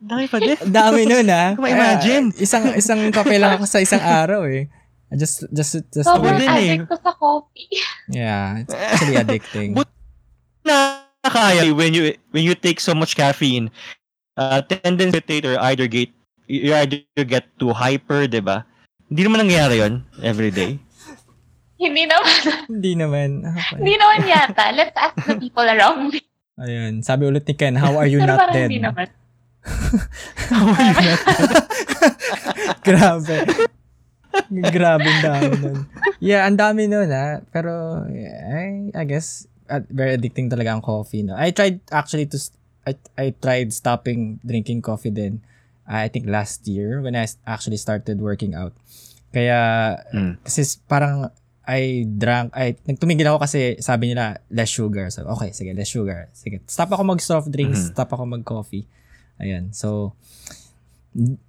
Dami pa din. Dami nun, ha? Kung ma-imagine. Eh, isang, isang kape lang ako sa isang araw, eh. I Just, just, just, Sobrang eh. addict ko sa coffee. yeah, it's actually addicting. But- Nakakaya when you when you take so much caffeine, uh, tendency or either get you either get too hyper, 'di ba? Hindi naman nangyayari 'yon every day. Hindi naman. Hindi naman. Okay. Hindi naman yata. Let's ask the people around me. Ayun. Sabi ulit ni Ken, how are you Pero not dead? hindi naman. How are you not? Grabe. Grabe ang dami nun. Yeah, ang dami nun ha. Pero, I, I guess, uh, very addicting talaga ang coffee, no? I tried actually to, I, I tried stopping drinking coffee din, I think last year when I actually started working out. Kaya, Mm. kasi parang I drank, I, nagtumigil ako kasi sabi nila less sugar. So, okay, sige, less sugar. Sige, stop ako mag soft drinks, Mhm. stop ako mag coffee. Ayan, so,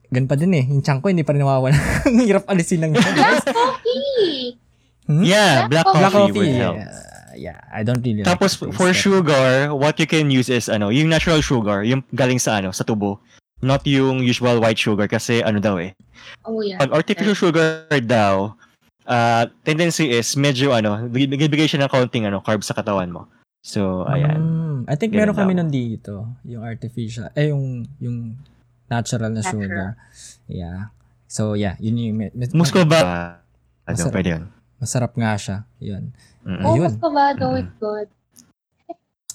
gan pa din eh. Yung chunk ko hindi pa rin nawawala. Ang hirap alisin lang yun. Black coffee! Hmm? Yeah, black Black coffee, Black coffee. would help. uh, yeah, I don't really Tapos like for taste. sugar, what you can use is ano, yung natural sugar, yung galing sa ano, sa tubo. Not yung usual white sugar kasi ano daw eh. Oh, yeah. Pag artificial sugar daw, uh, tendency is medyo ano, bigay siya ng konting ano, carbs sa katawan mo. So, ayan. Mm, I think Ganun meron kami nun dito. Yung artificial, eh yung, yung natural na Natural. sugar. Yeah. So, yeah, yun yung, me- me- Musko ba? Ano, Masarap. pwede yun. masarap nga siya. Yun. Mm. Oh, mas kabado, Mhm. it's good.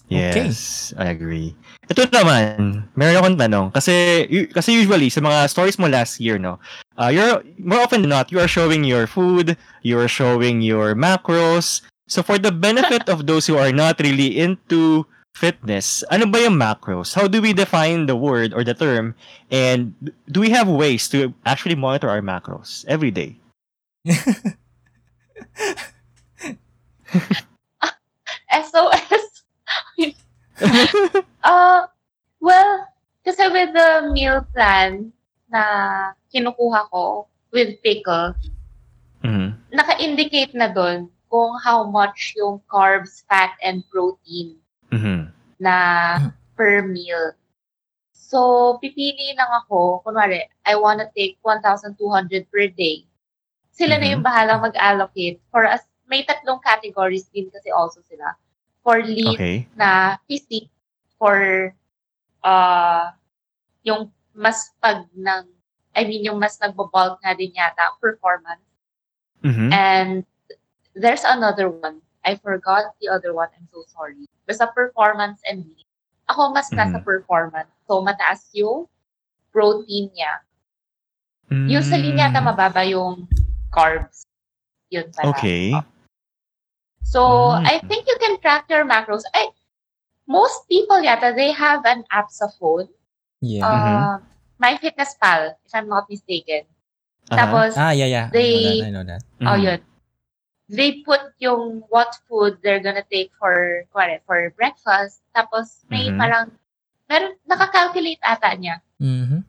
Yes, I agree. Ito naman, meron akong tanong. Kasi, kasi usually, sa mga stories mo last year, no, uh, you're, more often than not, you are showing your food, you are showing your macros. So, for the benefit of those who are not really into fitness, ano ba yung macros? How do we define the word or the term? And do we have ways to actually monitor our macros every day? SOS. Uh, well, kasi with the meal plan na kinukuha ko with pickle, Mhm. naka-indicate na doon kung how much yung carbs, fat, and protein Mhm. na per meal. So, pipili lang ako, kunwari, I wanna take 1,200 per day. Sila na Mhm. yung bahala mag-allocate for us. May tatlong categories din kasi also sila. For lean Okay. na physique, for uh, yung mas pag ng, I mean, yung mas nagbo-bulk nga din yata, performance. Mhm. And there's another one. I forgot the other one. I'm so sorry. Basta performance and lean. Ako mas nasa Mhm. performance. So, mataas yung protein niya. Yung sa lean yata Mm. mababa yung carbs. Yun pala. Okay. So, Mm. I think you can track your macros. I, most people yata, they have an app sa phone. Yeah. Uh, My Fitness Pal, if I'm not mistaken. Aha. Tapos, ah, yeah, yeah. they- I know that. I know that. Oh, Mhm. yun. They put yung what food they're gonna take for, kuwari, for breakfast. Tapos, may Mhm. parang, meron, nakakalculate ata niya. Mhm.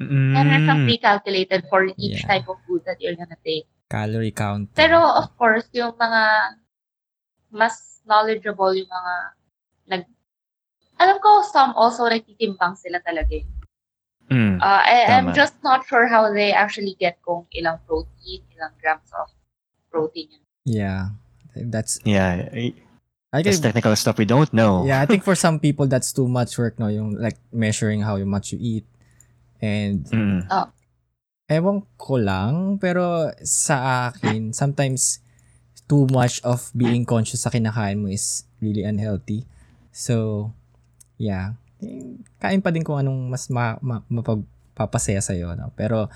Meron siyang Mm. pre-calculated for each Yeah. type of food that you're gonna take. Calorie count. Pero, of course, yung mga mas knowledgeable yung mga nag... Alam ko, some also nagtitimbang sila talaga. Mm. Uh, I, I'm Tama. just not sure how they actually get kung ilang protein, ilang grams of protein yun. Yeah. That's Yeah. I- I think technical stuff we don't know. Yeah, I think for some people that's too much work no, yung like measuring how much you eat. And Mm. ewan ko lang, pero sa akin, sometimes too much of being conscious sa kinakain mo is really unhealthy. So, yeah. Kain pa din kung anong mas ma- ma- mapagpapasaya sa'yo. No? Pero,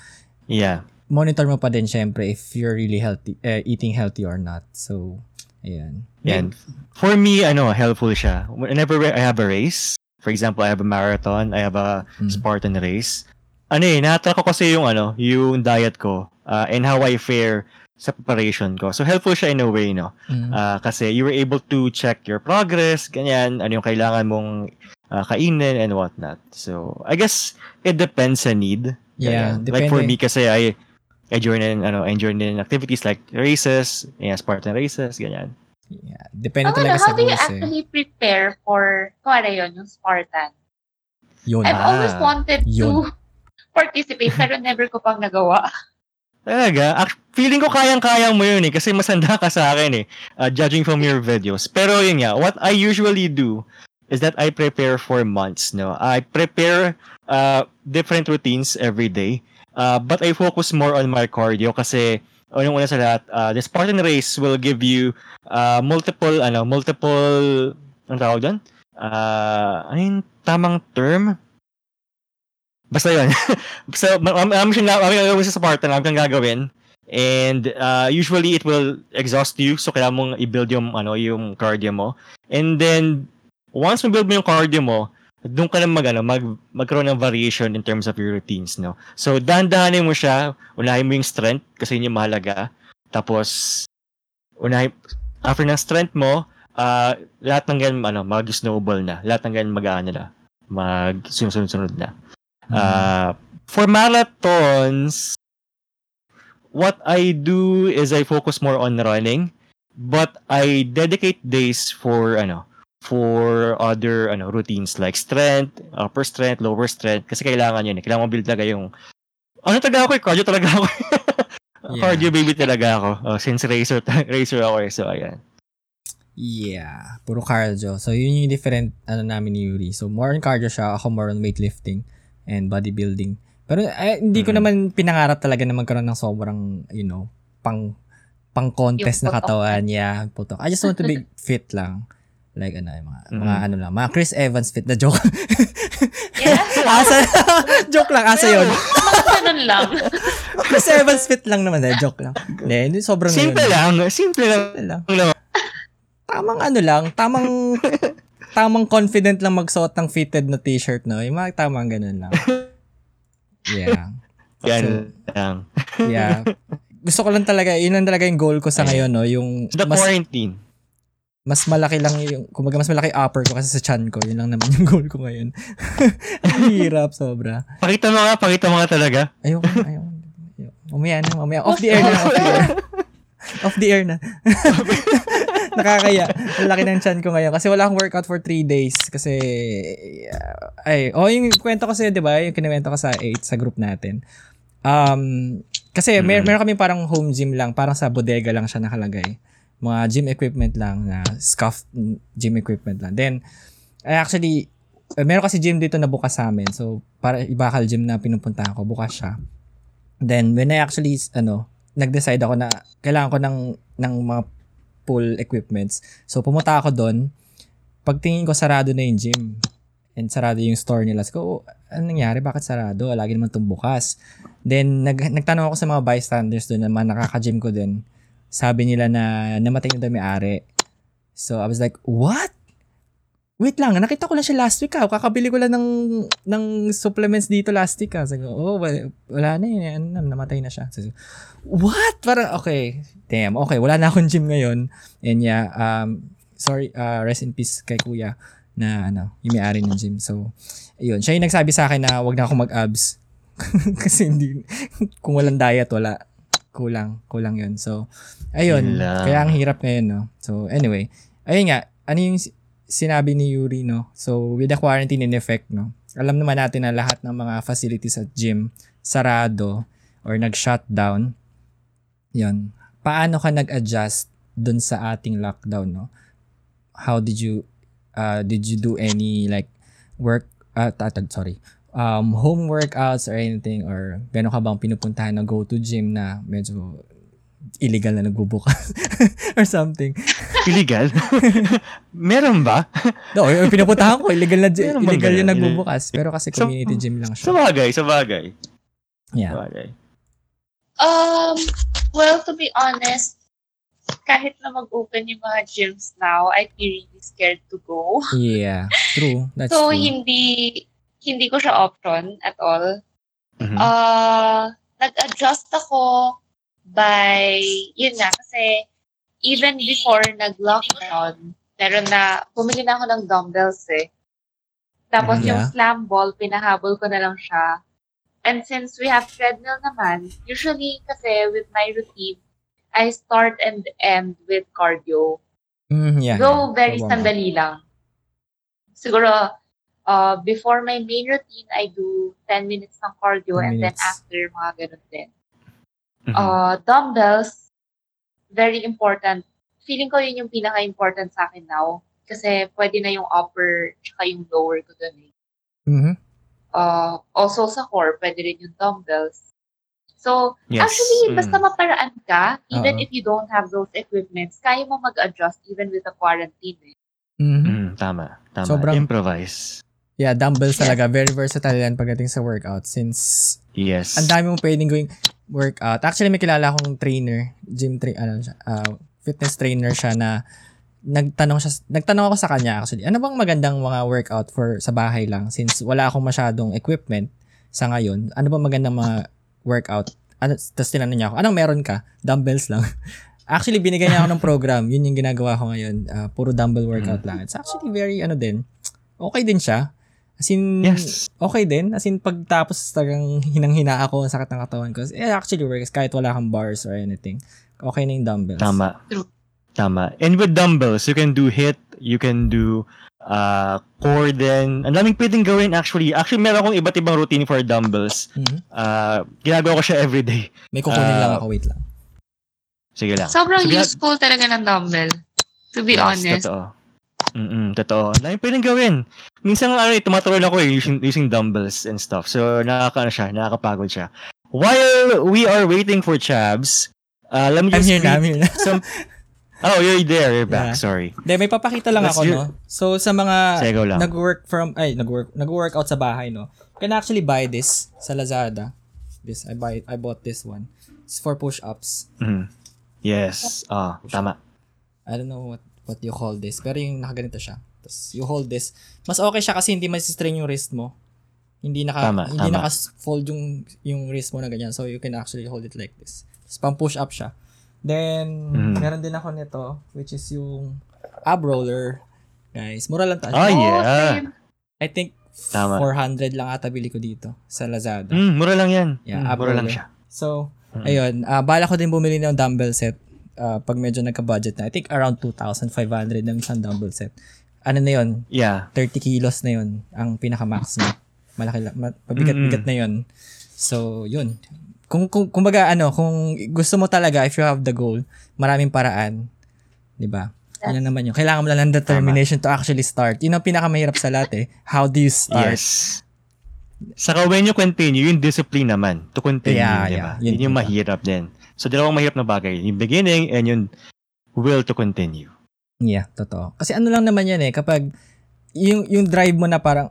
Yeah. monitor mo pa din syempre if you're really healthy, eh, eating healthy or not. So, ayan. And for me, ano, helpful siya. Whenever I have a race, for example, I have a marathon, I have a Mm. Spartan race. Ano eh, natrack ko kasi yung ano, yung diet ko uh, and how I fare sa preparation ko. So helpful siya in a way, no? Mm. Ah, kasi you were able to check your progress, ganyan, ano yung kailangan mong ah, kainin and whatnot. So, I guess it depends sa need. Yeah, Ganyan. Like for me kasi I I join in ano, I join in activities like races, yeah, Spartan races, ganyan. yeah. Depende Ano, talaga how sa do you eh. actually prepare for, kuwari yun, yung Spartan? Yun. I've Ah, always wanted yun. to participate, pero never ko pang nagawa. Talaga, feeling ko kayang-kaya mo yun eh kasi masanda ka sa akin eh, uh, judging from your videos. Pero yun nga, what I usually do is that I prepare for months, no? I prepare uh, different routines every day, uh, but I focus more on my cardio kasi o yung una sa lahat, uh, the Spartan race will give you uh, multiple, ano, multiple, ang tawag doon? Uh, ano yung tamang term? Basta yun. so, marami siyang marami kang gagawin sa Spartan, marami kang gagawin. And uh, usually it will exhaust you so kailangan mong i-build yung ano yung cardio mo. And then once mo build mo yung cardio mo, doon ka na mag, ano, mag, magkaroon ng variation in terms of your routines, no? So, dahan-dahanin mo siya, unahin mo yung strength kasi yun yung mahalaga. Tapos, unahin, after ng strength mo, uh, lahat ng ganyan, ano, mag-snowball na. Lahat ng ganyan mag-ano na. Mag-sunod-sunod na. Uh, for marathons, what I do is I focus more on running, but I dedicate days for, ano, for other ano routines like strength, upper strength, lower strength kasi kailangan yun. Eh. Kailangan mo build talaga yung ano talaga ako, eh, cardio talaga ako. yeah. Cardio baby talaga ako. Oh, since racer racer ako eh. So ayan. Yeah, puro cardio. So yun yung different ano namin ni Yuri. So more on cardio siya, ako more on weightlifting and bodybuilding. Pero eh, hindi ko mm-hmm. naman pinangarap talaga na magkaroon ng sobrang, you know, pang pang contest na katawan. Yeah, putok. I just want to be fit lang. Like ano, yung mga, mm-hmm. mga ano lang, mga Chris Evans fit na joke. yeah. asa, joke lang, asa yun. Ganun lang. Chris Evans fit lang naman, eh, joke lang. Hindi, hindi sobrang Simple yun. lang, simple lang. Simple lang. Tamang ano lang, tamang tamang confident lang magsuot ng fitted na t-shirt, no? Yung mga tamang ganun lang. Yeah. Yan so, lang. yeah. Gusto ko lang talaga, yun lang talaga yung goal ko sa ngayon, no? Yung The mas, quarantine mas malaki lang yung, kumbaga mas malaki upper ko kasi sa chan ko. Yun lang naman yung goal ko ngayon. Ang hirap, sobra. Pakita mo nga, pakita mo nga talaga. Ayoko, ayoko. Mamaya na, mamaya. Off the air na, off the air. off the air na. Nakakaya. Ang laki ng chan ko ngayon. Kasi wala akong workout for 3 days. Kasi, uh, ay, oh, yung kwento ko sa'yo, di ba? Yung kinuwento ko sa 8 sa group natin. Um, kasi, mm. mer- meron kami parang home gym lang. Parang sa bodega lang siya nakalagay mga gym equipment lang na scuffed gym equipment lang. Then, I actually, uh, meron kasi gym dito na bukas sa amin. So, para ibakal gym na pinupuntahan ko, bukas siya. Then, when I actually, ano, nag-decide ako na kailangan ko ng, ng mga pool equipments. So, pumunta ako doon. Pagtingin ko, sarado na yung gym. And sarado yung store nila. So, oh, ano nangyari? Bakit sarado? Lagi naman itong bukas. Then, nag, nagtanong ako sa mga bystanders doon na mga nakaka-gym ko din sabi nila na namatay na daw may-ari. So, I was like, what? Wait lang, nakita ko lang siya last week ah. Kakabili ko lang ng, ng supplements dito last week ah. Sabi ko, oh, wala, wala na yun. Ano, namatay na siya. So, what? Parang, okay. Damn, okay. Wala na akong gym ngayon. And yeah, um, sorry, uh, rest in peace kay kuya na ano, yung may-ari ng gym. So, ayun. Siya yung nagsabi sa akin na wag na ako mag-abs. Kasi hindi, kung walang diet, wala kulang, kulang yun. So, ayun, kaya ang hirap ngayon, no? So, anyway, ayun nga, ano yung sinabi ni Yuri, no? So, with the quarantine in effect, no? Alam naman natin na lahat ng mga facilities at gym sarado or nag-shutdown. Yun. Paano ka nag-adjust dun sa ating lockdown, no? How did you, uh, did you do any, like, work, uh, sorry, um, home workouts or anything or gano'n ka bang pinupuntahan na go-to gym na medyo illegal na nagbubukas or something. Illegal? Meron ba? no, yung pinupuntahan ko, illegal na gym, illegal yung nagbubukas. Pero kasi community gym lang siya. Sa bagay, sa bagay. Yeah. Sa bagay. Um, well, to be honest, kahit na mag-open yung mga gyms now, I'd be really scared to go. Yeah, true. That's so, true. hindi hindi ko siya option at all. Mm-hmm. Uh, nag-adjust ako by, yun nga, kasi even before nag-lockdown, meron na, pumili na ako ng dumbbells eh. Tapos yeah. yung slam ball, pinahabol ko na lang siya. And since we have treadmill naman, usually kasi with my routine, I start and end with cardio. Mm, yeah, Go yeah. very sandali lang. Siguro, uh, before my main routine, I do 10 minutes ng cardio 10 and minutes. then after, mga ganun din. Mm-hmm. Uh, dumbbells, very important. Feeling ko yun yung pinaka-important sa akin now. Kasi pwede na yung upper tsaka yung lower ko dun eh. Mm-hmm. Uh, also sa core, pwede rin yung dumbbells. So, yes. actually, basta mm. maparaan ka, even Uh-oh. if you don't have those equipments, kaya mo mag-adjust even with a quarantine eh. Mm-hmm. Mm, tama, tama. Sobrang, Improvise. Yeah, dumbbells talaga. Very versatile yan pagdating sa workout since yes. ang dami mong pwedeng gawin. workout. Actually, may kilala akong trainer, gym tra- ano siya, ah, fitness trainer siya na nagtanong siya, nagtanong ako sa kanya actually, ano bang magandang mga workout for sa bahay lang since wala akong masyadong equipment sa ngayon. Ano bang magandang mga workout? Ano, tapos tinanong niya ako, anong meron ka? Dumbbells lang. actually, binigyan niya ako ng program. Yun yung ginagawa ko ngayon. Ah, puro dumbbell workout lang. It's actually very, ano din, okay din siya. As in, Yes. okay din. As in, pagtapos talagang hinang-hina ako, ang sakit ng katawan ko. It actually works kahit wala kang bars or anything. Okay na yung dumbbells. Tama. Tama. And with dumbbells, you can do hit, you can do uh, core din. Ang daming pwedeng gawin actually. Actually, meron akong iba't ibang routine for dumbbells. Mhm. Uh, ginagawa ko siya everyday. May kukunin Ah, lang ako. Wait lang. Sige lang. Sobrang Sige, useful talaga ng dumbbell. To be Yes, honest. Totoo. Mm-mm, totoo. Daming pwedeng gawin. Minsan ano, eh, tumatulog ako eh, using, using dumbbells and stuff. So, nakaka, ano siya, nakakapagod siya. While we are waiting for Chabs, uh, let me I'm just here na, I'm here na. some... Oh, you're there. You're back. Yeah. Sorry. Hindi, may papakita lang Let's ako, hear- no? So, sa mga nag-work from, ay, nag-work, nag-workout sa bahay, no? You can actually buy this sa Lazada. This, I buy, I bought this one. It's for push-ups. Mhm. Yes. Ah, tama. I don't know what what you call this. Pero yung nakaganito siya. Tapos you hold this. Mas okay siya kasi hindi mas-strain yung wrist mo. Hindi naka Tama, hindi tama. naka-fold yung yung wrist mo na ganyan. So you can actually hold it like this. Tapos pang push up siya. Then Mhm. meron din ako nito which is yung ab roller. Guys, mura lang tayo. Ah, Oh, yeah. same. I think Tama. 400 lang ata bili ko dito sa Lazada. Mm, mura lang yan. Yeah, Mm, ab mura lang roller. siya. So, Mhm. ayun, ah bala ko din bumili ng dumbbell set ah, pag medyo nagka-budget na. I think around 2,500 ng isang dumbbell set. Ano na yun? Yeah. 30 kilos na yun ang pinaka-max mo. Malaki lang. ma- Pabigat-bigat na yun. So, yun. Kung, kung, kumbaga, ano, kung gusto mo talaga, if you have the goal, maraming paraan. Di ba? Yun lang naman yun. Kailangan mo lang ng determination to actually start. Yun ang pinakamahirap sa lahat eh. How do you start? Yes. Saka when you continue, yung discipline naman to continue, Yeah, di yeah. ba? Yun Yun yung mahirap din. So, dalawang mahirap na bagay. Yung beginning and yung will to continue. Yeah, totoo. Kasi ano lang naman yan eh, kapag yung, yung drive mo na parang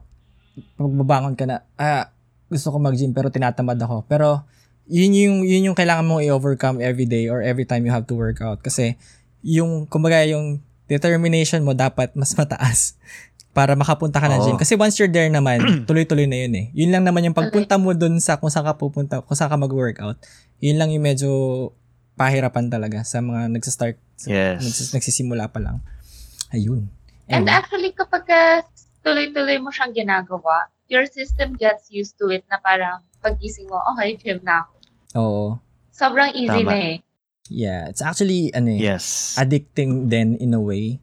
pagbabangon ka na, ah, gusto ko mag-gym pero tinatamad ako. Pero yun yung, yun yung kailangan mong i-overcome every day or every time you have to work out. Kasi yung, kumbaga yung determination mo dapat mas mataas para makapunta ka ng Oo. gym. Kasi once you're there naman, tuloy-tuloy na yun eh. Yun lang naman yung pagpunta mo dun sa kung saan ka pupunta, kung saan ka mag-workout. Yun lang yung medyo pahirapan talaga sa mga nagsastart, Yes. nagsis- nagsisimula pa lang. Ayun. And Anyway. actually, kapag uh, tuloy-tuloy mo siyang ginagawa, your system gets used to it na parang pagising mo, okay, gym na ako. Oo. Sobrang easy Tama. na eh. Yeah, it's actually ano eh, Yes. addicting then in a way.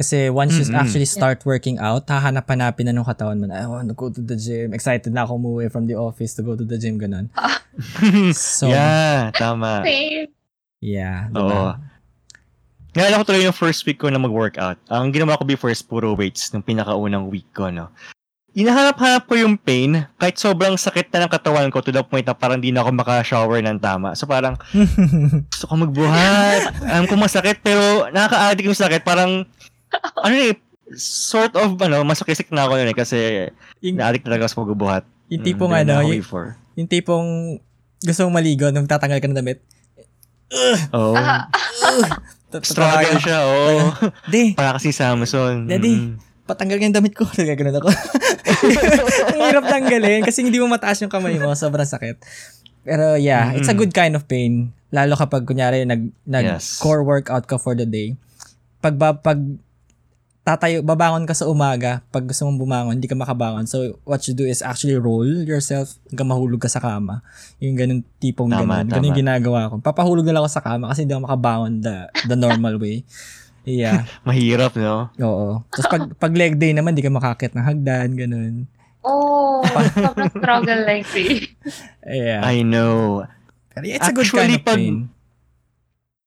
Kasi once you Mm-mm. actually start working out, hahanap-hanapin na nung katawan mo na, I want to go to the gym. Excited na ako umuwi from the office to go to the gym, ganun. So, yeah, tama. Same. yeah. Oo. diba? Naalala ko tuloy yung first week ko na mag-workout. Ang ginawa ko before is puro weights nung pinakaunang week ko, no. Inahanap-hanap ko yung pain kahit sobrang sakit na ng katawan ko to the point na parang di na ako maka-shower ng tama. So parang gusto ko magbuhat. Alam ko masakit pero nakaka-addict yung sakit. Parang ano eh, sort of ano, masakisik na ako yun eh kasi yung, na-addict talaga ako sa magbubuhat. yung tipong Mm, ano, yung, yung tipong gusto mong maligo nung tatanggal ka ng damit. Oo. Ah, Ta- Struggle siya, oo. Di, Para kasi Samson. Daddy. Mm. patanggal ka ng damit ko. Nagaganon ako. Ang hirap tanggalin kasi hindi mo mataas yung kamay mo. Sobrang sakit. Pero yeah, it's a Mm. good kind of pain. Lalo kapag kunyari nag, nag Yes. core workout ka for the day. Pag, ba, pag tatayo, babangon ka sa umaga, pag gusto mong bumangon, hindi ka makabangon. So, what you do is actually roll yourself hanggang mahulog ka sa kama. Yung ganun tipong Tama, ganun. Ganun tama. yung ginagawa ko. Papahulog na lang ako sa kama kasi hindi ako makabangon the, the normal way. Yeah. Mahirap, no? Oo. Tapos pag, pag leg day naman, di ka makakit ng hagdan, ganun. oh, sobrang struggle like this. Yeah. I know. Pero it's a good kind Actually, of pag- pain.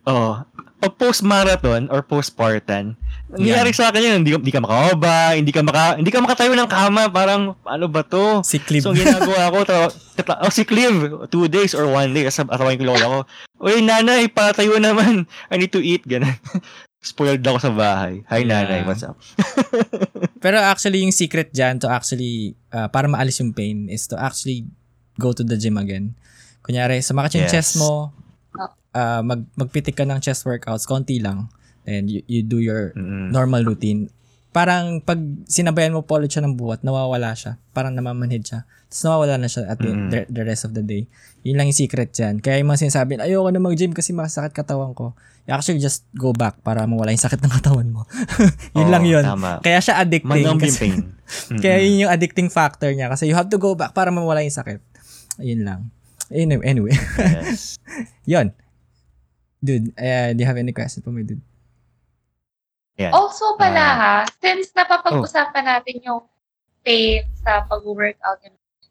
Oh, pag post-marathon or post-Spartan, nangyayari sa akin yun, hindi, hindi ka makababa, hindi ka maka, hindi ka makatayo ng kama, parang, ano ba to? Si Cliff. So, ginagawa ko, ta- ta- oh, si Clive, two days or one day, kasi atawin ko lola ko, Uy, nanay, patayo naman. I need to eat, ganun. Spoiled ako sa bahay. Hi, Yeah. nanay, what's up? Pero actually, yung secret dyan to actually, uh, para maalis yung pain is to actually go to the gym again. Kunyari, sumakit yung Yes. chest mo, ah, mag, magpitik ka ng chest workouts, konti lang. And you, you do your Mm-mm. normal routine. Parang pag sinabayan mo po ulit siya ng buhat, nawawala siya. Parang namamanhid siya. Tapos nawawala na siya at the, Mm. the, the rest of the day. Yun lang yung secret dyan. Kaya yung mga sinasabi, ayoko na mag-gym kasi masakit katawan ko. You actually just go back para mawala yung sakit ng katawan mo. yun Oo, lang yun. Tama. Kaya siya addicting. Yung Kasi, pain. kaya yun yung addicting factor niya. Kasi you have to go back para mawala yung sakit. Ayun lang. Anyway, anyway. Yes. yun. Dude, uh, do you have any question for me, dude? Yan. Also pala Ah. ha, since napapag-usapan natin yung pain sa pag-workout,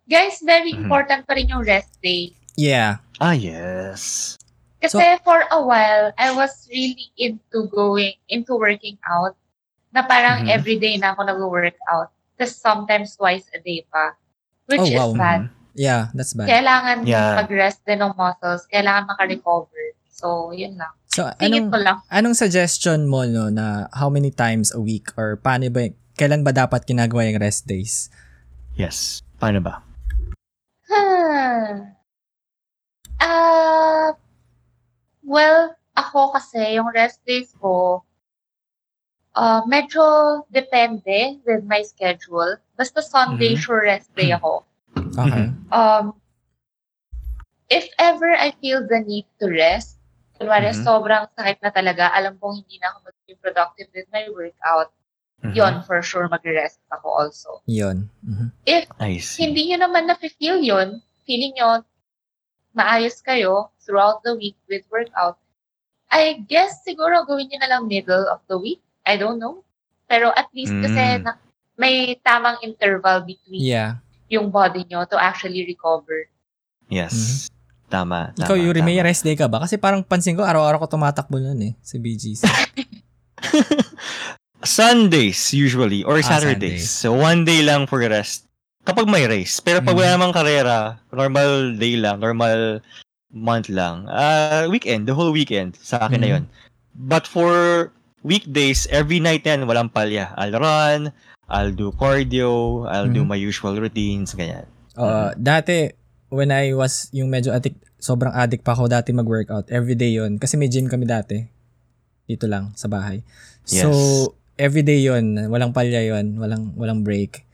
guys, very Mhm. important pa rin yung rest day. Yeah. Ah, yes. Kasi for a while, I was really into going, into working out, na parang Mhm. everyday na ako nag-workout. Tapos sometimes twice a day pa. Which Oh, is wow. bad. Mhm. Yeah, that's bad. Kailangan Yeah. mag-rest din ng muscles. Kailangan makarecover. So, yun lang. So, Tingin anong, ko lang. anong suggestion mo no na how many times a week or paano ba kailan ba dapat ginagawa yung rest days? Yes. Paano ba? Hmm. Ah, well, ako kasi, yung rest days ko, ah medyo depende with my schedule. Basta Sunday, Mhm. sure rest day ako. Okay. Um, if ever I feel the need to rest, kunwari Mhm. sobrang sakit na talaga, alam kong hindi na ako magiging productive with my workout, Mhm. yon for sure mag-rest ako also. Yun. Mhm. If hindi nyo naman na-feel yun, feeling nyo maayos kayo throughout the week with workout, I guess siguro gawin nyo na lang middle of the week. I don't know. Pero at least kasi Mm. na, may tamang interval between Yeah. yung body nyo to actually recover. Yes. Tama. Tama. Ikaw, Yuri, may tama. rest day ka ba? Kasi parang pansin ko, araw-araw ko tumatakbo nun eh, sa BGC. Sundays usually or Ah, Saturdays. Sundays. So one day lang for rest. Kapag may race. Pero pag Mhm. wala namang karera, normal day lang, normal month lang. Uh, weekend, the whole weekend. Sa akin na Mhm. yun. But for weekdays, every night yan, walang palya. I'll run, I'll do cardio, I'll do Mhm. my usual routines, ganyan. Uh, dati, when I was yung medyo addict, sobrang addict pa ako dati mag-workout. Everyday yon Kasi may gym kami dati. Dito lang, sa bahay. So, Yes. everyday yon Walang palya yon Walang, walang break.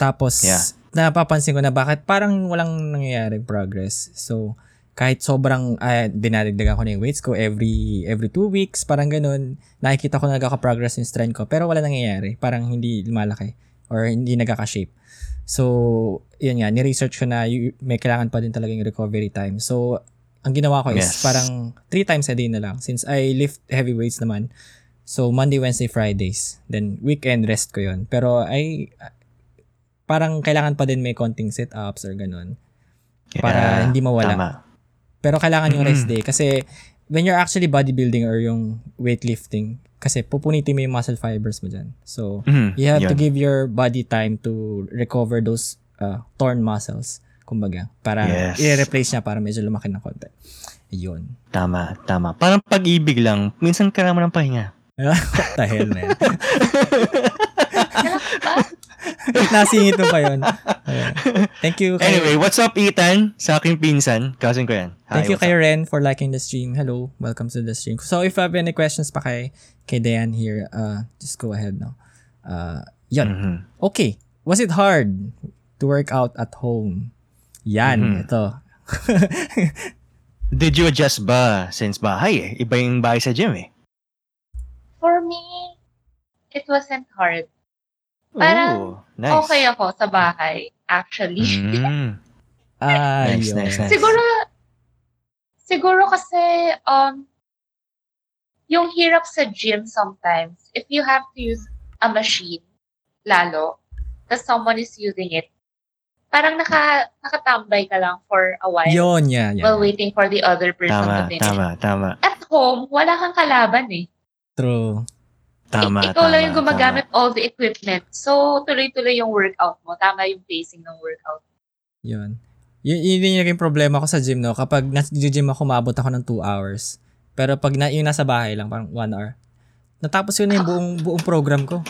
Tapos, Yeah. napapansin ko na bakit parang walang nangyayaring progress. So, kahit sobrang uh, dinadagdagan ko na yung weights ko every every two weeks, parang ganun, nakikita ko na nagkaka-progress yung strength ko, pero wala nangyayari. Parang hindi lumalaki or hindi nagkaka-shape. So, yun nga, ni-research ko na y- may kailangan pa din talaga yung recovery time. So, ang ginawa ko is Yes. parang three times a day na lang since I lift heavy weights naman. So, Monday, Wednesday, Fridays. Then, weekend rest ko yon Pero, ay, parang kailangan pa din may konting sit-ups or ganun. Para hindi mawala. Tama. Pero kailangan yung rest day kasi when you're actually bodybuilding or yung weightlifting, kasi pupunitin mo yung muscle fibers mo dyan. So, Mhm, you have to yun. give your body time to recover those uh, torn muscles, kumbaga. Para Yes. i-replace niya para medyo lumaki ng konti. Yun. Tama, tama. Parang pag-ibig lang, minsan ka naman ng pahinga. Man? Alam ba? Nasingit mo pa yun. Ayan. Thank you. Kay, Anyway, what's up, Ethan? Sa aking pinsan. Cousin ko yan. Hi, Thank you kay up? Ren for liking the stream. Hello, welcome to the stream. So if you have any questions pa kay, kay Dayan here, uh, just go ahead now. Uh, yun. Mhm. Okay. Was it hard to work out at home? Yan, Mhm. ito. Did you adjust ba since bahay eh? Iba yung bahay sa gym eh. For me, it wasn't hard. Parang Ooh, nice. Okay ako sa bahay, actually. Mm. Ah, Nice, nice, nice. Siguro, siguro kasi, um, yung hirap sa gym sometimes, if you have to use a machine, lalo, tapos someone is using it, parang naka, nakatambay ka lang for a while Yun, yeah, yeah. while waiting for the other person to Tama, finish. tama, tama. At home, wala kang kalaban eh. True. Tama, Ik- ikaw tama, lang yung gumagamit all the equipment. So, tuloy-tuloy yung workout mo. Tama yung pacing ng workout. Yun. Yun, yun yung naging problema ko sa gym, no? Kapag nasa-gym ako, maabot ako ng 2 hours. Pero pag na, yung nasa bahay lang, parang 1 hour. Natapos ko na yung buong, buong program ko.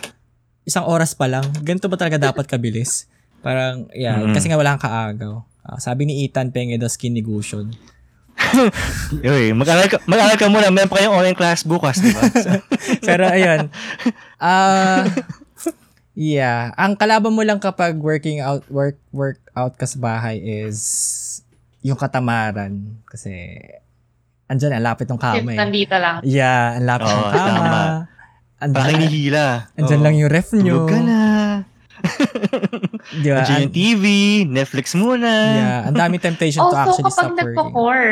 Isang oras pa lang. Ganito ba talaga dapat kabilis? Parang, yeah, Mhm. kasi nga wala kang kaagaw. Ah, sabi ni Ethan Penge daw skin negusyon. Uy, mag-aral ka, mag-aral ka muna. Meron pa kayong online class bukas, di ba? Pero ayun. Ah yeah, ang kalaban mo lang kapag working out work work out ka sa bahay is yung katamaran kasi andyan ang lapit ng kama eh. nandito lang. Yeah, ang lapit ng kama. tama. Andyan, Parang hinihila. andyan Oo. lang yung ref nyo. Tulog ka na. Di ba? Andiyan yung TV, Netflix muna. yeah, ang dami temptation to Also, actually kapag stop working. nagpo-core,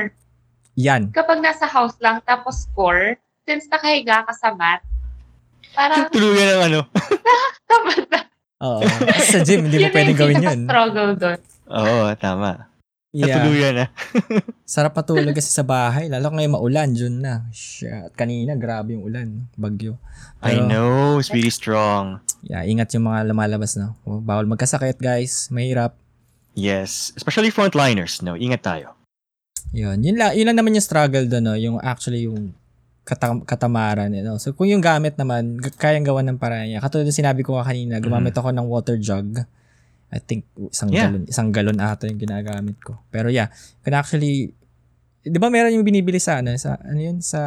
Yan. kapag nasa house lang tapos core, since nakahiga ka sa mat, parang Tuluyan ng ano. tamad na. Oo. Sa gym, hindi mo Yun pwedeng yung gawin yun. struggle doon. Oo, tama. Yeah. Tuluyan na. Sarap matulog kasi sa bahay. Lalo ngayon maulan, June na. Shit. Kanina, grabe yung ulan. Bagyo. I Pero- know, it's really strong. Yeah, ingat yung mga lumalabas na. Oh, bawal magkasakit, guys. Mahirap. Yes, especially frontliners, no? Ingat tayo. Yun. Yun lang, yun lang naman yung struggle doon, no? Yung actually yung katam- katamaran. You know? So, kung yung gamit naman, g- kayang gawan ng paraan niya. Katulad ng sinabi ko nga kanina, gumamit ako ng water jug. I think isang Yeah. galon, isang galon ata yung ginagamit ko. Pero yeah, can actually, di ba meron yung binibili sa ano, sa, ano yun, sa,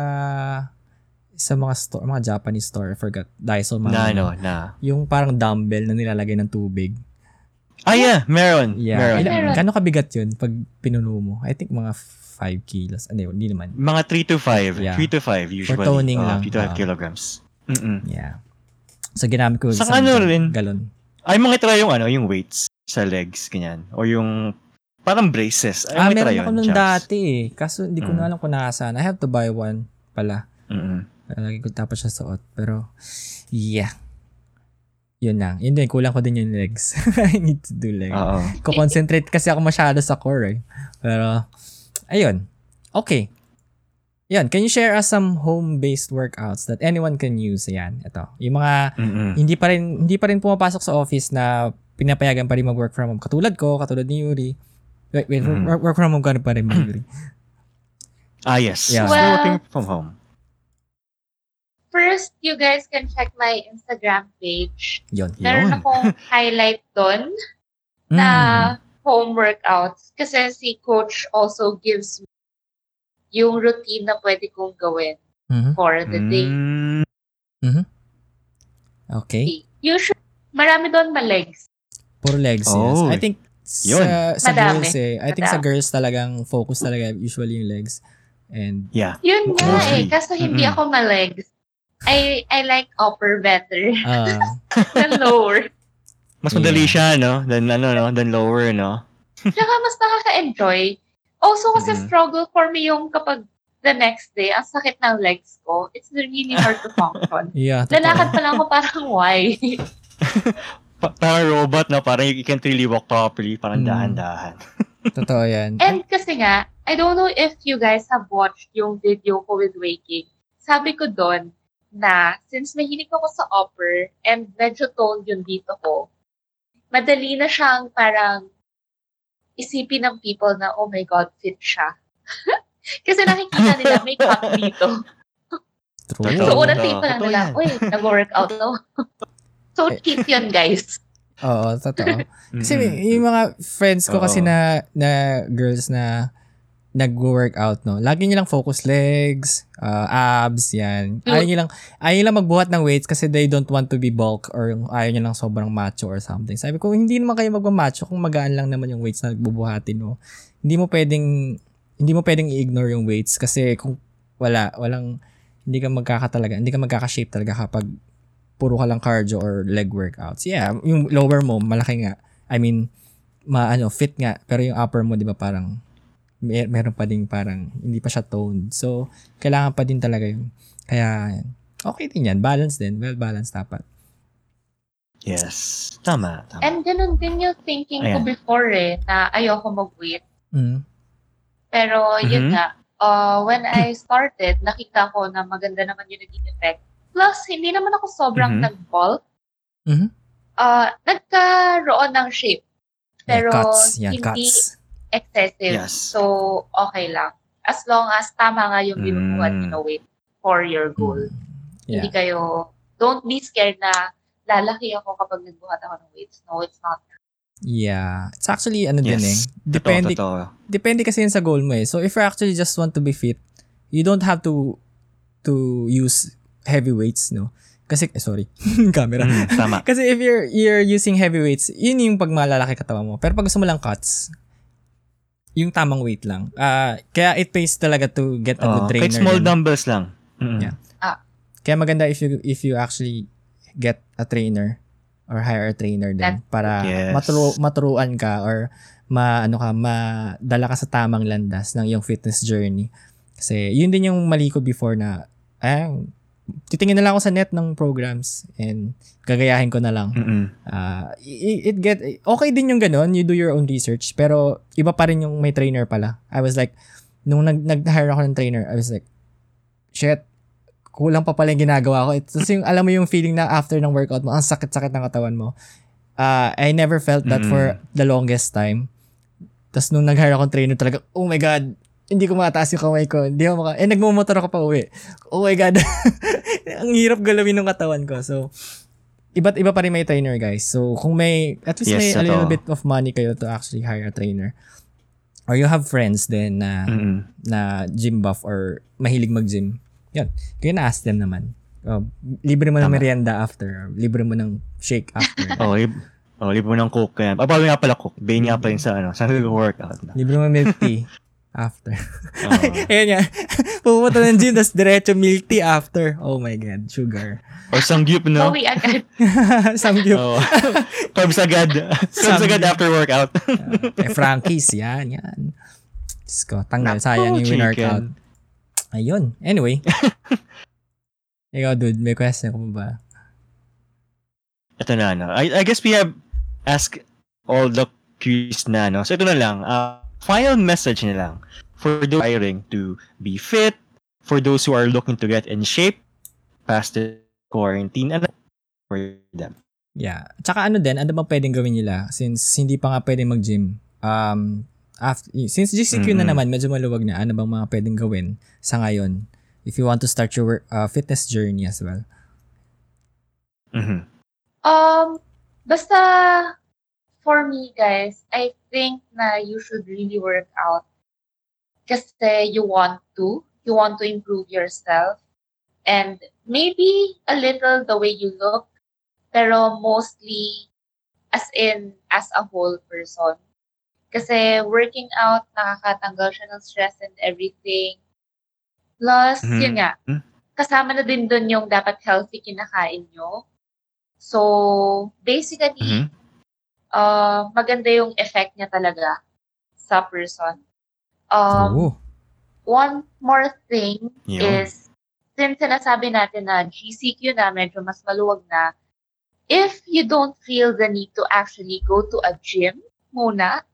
sa mga store, mga Japanese store, I forgot, Daiso, mga, Na, ano, na. yung parang dumbbell na nilalagay ng tubig. Ah, yeah, meron. Yeah. Meron. Ilan, Meron. Gano'ng kabigat yun pag pinuno mo? I think mga 5 kilos. Ano, hindi naman. Mga 3 to 5. Yeah. 3 to 5 usually. toning Oo, lang. 3 to 5 Oo. kilograms. Mm-mm. Yeah. So, ginamit ko Sa ano rin? galon. Ay, mga try yung ano, yung weights sa legs, ganyan. O yung parang braces. Ay, Ah, meron ako nung Champs. dati eh. Kaso hindi ko Mm. na alam kung nasaan. I have to buy one pala. Mm-mm. Lagi ko tapos siya suot. Pero, yeah. Yun lang. Yun din, kulang ko din yung legs. I need to do legs. Oo. Ko-concentrate kasi ako masyado sa core eh. Pero, ayun. Okay. Yan, can you share us some home-based workouts that anyone can use? Yan, ito. Yung mga Mm-mm. hindi pa rin hindi pa rin pumapasok sa office na pinapayagan pa rin mag-work from home. Katulad ko, katulad ni Yuri. Wait, wait, Mhm. work, work from home ka rin pa rin Yuri? Ah, yes. Yeah. Well- working from home. First, you guys can check my Instagram page. Yun. Meron Yun. akong highlight doon Mm. na home workouts. Kasi si coach also gives me yung routine na pwede kong gawin Mhm. for the day. Mm, Okay. Usually, marami doon ma-legs. Puro legs, yes. Oh. I think Yun. sa, sa Madami. girls eh. I think sa Madami. girls talagang focus talaga usually yung legs. And yeah. Yun nga Mostly. eh. Kaso hindi Mm-mm. ako ma-legs. I, I like upper better uh, than lower. Mas madali Yeah. siya, no? Than, ano, no? Than lower, no? Tsaka mas nakaka-enjoy. Also kasi Mhm. struggle for me yung kapag the next day, ang sakit ng legs ko. It's really hard to function. yeah, Lalakad totoo. pa lang ako parang why? Pa- parang robot, no? Parang you can't really walk properly. Parang Mm. dahan-dahan. Totoo yan. And kasi nga, I don't know if you guys have watched yung video ko with waking. Sabi ko doon na since mahilig ako sa upper and medyo toned yung dito ko, madali na siyang parang isipin ng people na, oh my God, fit siya. kasi nakikita nila may cut dito. True. Totoo. So, unang tingin pa lang totoo nila, uy, nag-workout no? so, cheap yun, guys. Oo, totoo. Kasi Mm-mm. yung mga friends ko kasi na na girls na nag-workout, no? Lagi nilang focus legs, uh, abs, yan. Ayaw nilang, ayaw nilang magbuhat ng weights kasi they don't want to be bulk or ayaw nilang sobrang macho or something. Sabi ko, hindi naman kayo magmamacho kung magaan lang naman yung weights na nagbubuhatin mo. Hindi mo pwedeng, hindi mo pwedeng i-ignore yung weights kasi kung wala, walang, hindi ka magkakatalaga, hindi ka magkaka-shape talaga kapag puro ka lang cardio or leg workouts. Yeah, yung lower mo, malaki nga. I mean, ma ano, fit nga. Pero yung upper mo, di ba, parang mer- meron pa ding parang hindi pa siya toned. So, kailangan pa din talaga yung kaya okay din yan. Balance din. Well balanced dapat. Yes. Tama, tama. And ganun din yung thinking ko Ayan. before eh, na ayoko mag-weight. Mm. Pero yun Mhm. nga, uh, when I started, nakita ko na maganda naman yung naging effect. Plus, hindi naman ako sobrang Mhm. nag-bulk. Mhm. Uh, nagkaroon ng shape. Pero yeah, cuts. Yan, hindi cuts. Excessive. Yes. So, okay lang. As long as tama nga yung binubuhat Mm. niyo na weight for your goal. Mm. Hindi Yeah. kayo, don't be scared na lalaki ako kapag nagbuhat ako ng weights. No, it's not. Yeah. It's actually, ano din eh. Yes. Depende, Totoo, totoo. depende kasi yun sa goal mo eh. So, if you actually just want to be fit, you don't have to to use heavy weights, no? Kasi, eh, sorry, camera. Mm, tama. Kasi if you're you're using heavy weights, yun yung pag malalaki katawan mo. Pero pag gusto mo lang cuts, yung tamang weight lang. Ah, kaya it pays talaga to get a good Oo, trainer. kahit small din. dumbbells lang. Mm-mm. Yeah. Kaya maganda if you if you actually get a trainer or hire a trainer din That- para Yes. maturo, maturuan ka or ma ano ka madala ka sa tamang landas ng iyong fitness journey. Kasi yun din yung mali ko before na eh titingin na lang ako sa net ng programs and gagayahin ko na lang. Mm-mm. Ah, i- it get okay din yung ganun, you do your own research, pero iba pa rin yung may trainer pala. I was like nung nag nag-hire ako ng trainer, I was like shit, kulang pa pala yung ginagawa ko. Ito yung alam mo yung feeling na after ng workout mo, ang sakit-sakit ng katawan mo. Ah, I never felt that for the longest time. Tapos nung nag-hire ako ng trainer talaga, oh my god, hindi ko mataas yung kamay ko. Hindi ako maka... Eh, nagmumotor ako pa uwi. Oh my God. Ang hirap galawin ng katawan ko. So, iba't iba pa rin may trainer, guys. So, kung may, at least Yes, may a little bit of money kayo to actually hire a trainer. Or you have friends then na, Mm-mm. na gym buff or mahilig mag-gym. Yan. Kaya na-ask them naman. Oh, libre mo ng Tama. merienda after. Libre mo ng shake after. Oh, lib oh, libre mo ng coke. Kaya. Bawal nga pala coke. Bane nga pala yung sa, ano, sa workout. Na. libre mo milk tea after. Oh. Ayan nga. Pupunta ng gym, tapos diretso milk tea after. Oh my God, sugar. Or sangyup, no? Bawi agad. Samgyup. Oh. Carbs agad. Carbs Samgyup. agad after workout. eh, Frankie's, yan, yan. Diyos ko, tanggal. Naku, Sayang yung chicken. workout. Ayun. Anyway. Ikaw, dude, may question ko ba? Ito na, no? I, I guess we have asked all the quiz na, no? So ito na lang. Uh, final message na lang for those hiring to be fit, for those who are looking to get in shape past the quarantine, and for them. Yeah. Tsaka ano din, ano bang pwedeng gawin nila since hindi pa nga pwedeng mag-gym? Um, after, since GCQ na Mm-mm. naman, medyo maluwag na, ano bang mga pwedeng gawin sa ngayon if you want to start your work- uh, fitness journey as well? Mhm. Um, basta for me, guys, I think na you should really work out kasi you want to. You want to improve yourself. And maybe a little the way you look, pero mostly as in, as a whole person. Kasi working out, nakakatanggal siya ng stress and everything. Plus, Mhm. yun nga, kasama na din dun yung dapat healthy kinakain nyo. So, basically, Mhm. Uh, maganda yung effect niya talaga sa person. Um, Oo. One more thing Yun. is, since sinasabi natin na GCQ na medyo mas maluwag na, if you don't feel the need to actually go to a gym muna,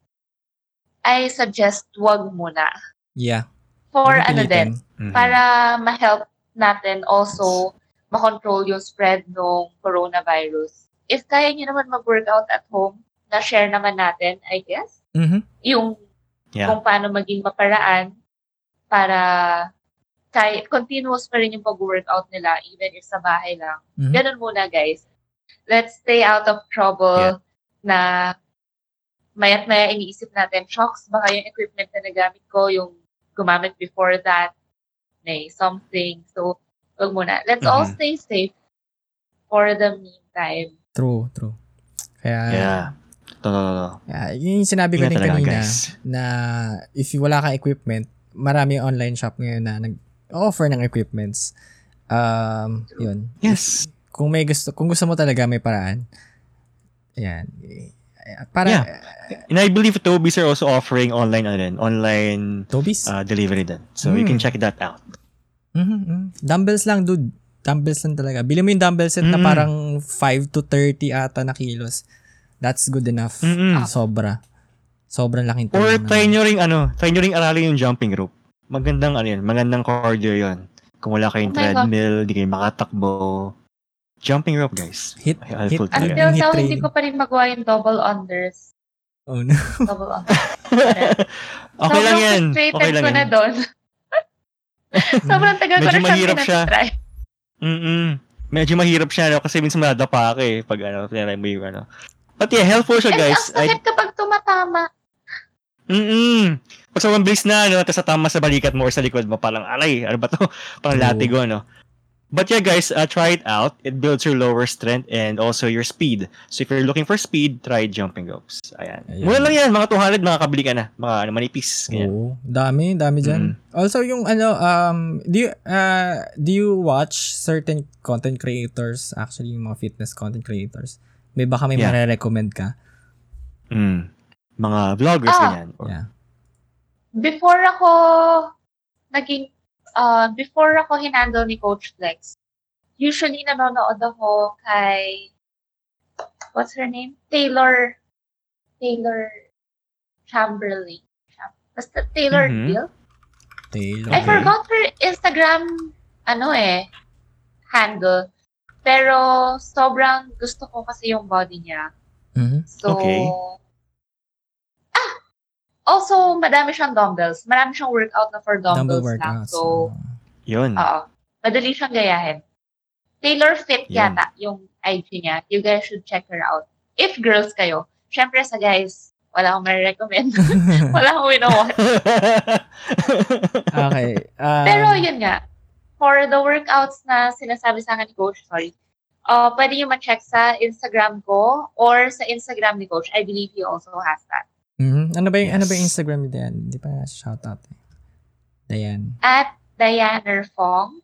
I suggest wag muna. Yeah. For Huwag ano din. Mhm. para ma-help natin also makontrol yung spread ng coronavirus. If kaya nyo naman mag-workout at home, na-share naman natin, I guess, Mhm. yung Yeah. kung paano maging maparaan para kaya, continuous pa rin yung pag-workout nila even if sa bahay lang. Mhm. Ganun muna, guys. Let's stay out of trouble na mayat maya iniisip natin, shocks, baka yung equipment na nagamit ko, yung gumamit before that, may something. So, wag muna. Let's all Mhm. stay safe for the meantime. True, true. Kaya, Yeah. Totoo. yeah, yun yung sinabi ko din kanina guys. na if wala kang equipment, marami yung online shop ngayon na nag-offer ng equipments. Um, yun. Yes. Kung may gusto, kung gusto mo talaga may paraan. Ayan. Para, Yeah. And I believe Toby's are also offering online, ano din, online Tobies? uh, delivery din. So you can Mm. check that out. Mhm, mhm. Dumbbells lang, dude. Dumbbells lang talaga. Bili mo yung dumbbell set na Mm. parang 5 to 30 ata na kilos. That's good enough. Mm-mm. Sobra. Sobrang laking Or tulong try na- nyo ring ano, try nyo ring aralin yung jumping rope. Magandang ano yun, magandang cardio yun. Kung wala kayong Oh treadmill, di kayo makatakbo. Jumping rope, guys. Hit, Ay, hit. Until now, hindi training. ko pa rin magawa yung double unders. Oh, no. Double unders. okay lang yan. Okay lang ko na yan. doon. Sobrang tagal ko na mahirap siya. Mm-mm. Medyo mahirap siya, no? Kasi minsan madadapa ka eh. Pag ano, tinry mo yung ano. But yeah, helpful siya, And guys. ang sakit kapag tumatama. Mm-mm. Pag sobrang bilis na, ano, tapos tama sa balikat mo or sa likod mo, parang, alay, ano ba to? Parang latigo, no? But yeah, guys, uh, try it out. It builds your lower strength and also your speed. So if you're looking for speed, try jumping ropes. Ayan. Ayan. Mura lang yan, mga 200, makakabili ka na. Mga ano, manipis. Ganyan. Oo. Dami, dami dyan. Also, yung ano, um, do you, uh, do you watch certain content creators, actually, yung mga fitness content creators? May baka may Yeah. mare-recommend ka? Mm. Mga vloggers, Ah. ganyan. Or- Yeah. Before ako naging, uh, before ako hinandle ni Coach Flex, usually nanonood ako kay, what's her name? Taylor, Taylor Chamberlain. Cham- Basta Taylor Mhm. Hill. Taylor. I forgot her Instagram, ano eh, handle. Pero sobrang gusto ko kasi yung body niya. Mhm. So, Okay. ah, also, madami siyang dumbbells. Marami siyang workout na for Dumbbell dumbbells lang. workouts. So, Yun. oo. Madali siyang gayahin. Taylor Fit Yan. yata yung IG niya. You guys should check her out. If girls kayo, syempre sa guys, wala akong recommend wala akong winawatch. okay. Um, Pero yun nga, for the workouts na sinasabi sa akin ni Coach, sorry, uh, pwede nyo ma-check sa Instagram ko or sa Instagram ni Coach. I believe he also has that. mhm. Ano ba yung, ano ba yung Yes. Instagram ni Dayan? Hindi pa shoutout eh. Dayan. At Diana Fong.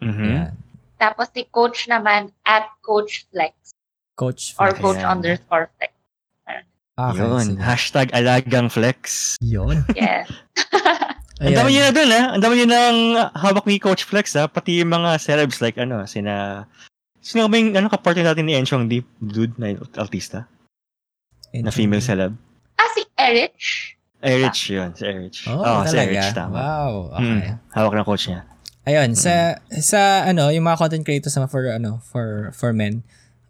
Mhm. Ayan. Tapos si Coach naman at Coach Flex Coach or Flex. Coach Ayan. underscore Flex. Okay, Yun. sige. Hashtag alagang flex. Yun. Yes. Ang dami niya na dun, ha? Ang dami niya ng hawak ni Coach Flex, ha? Pati yung mga celebs like, ano, sina... Sino ba yung, ano, kapartner natin ni Enchong Deep Dude na artista? Na female celeb? ah, si Erich. Erich yun, si Erich. Oh, Oo, si? Erich, tama. Wow. Okay. Mm, hawak ng coach niya. Ayun, sa sa ano, yung mga content creators naman for ano, for for men,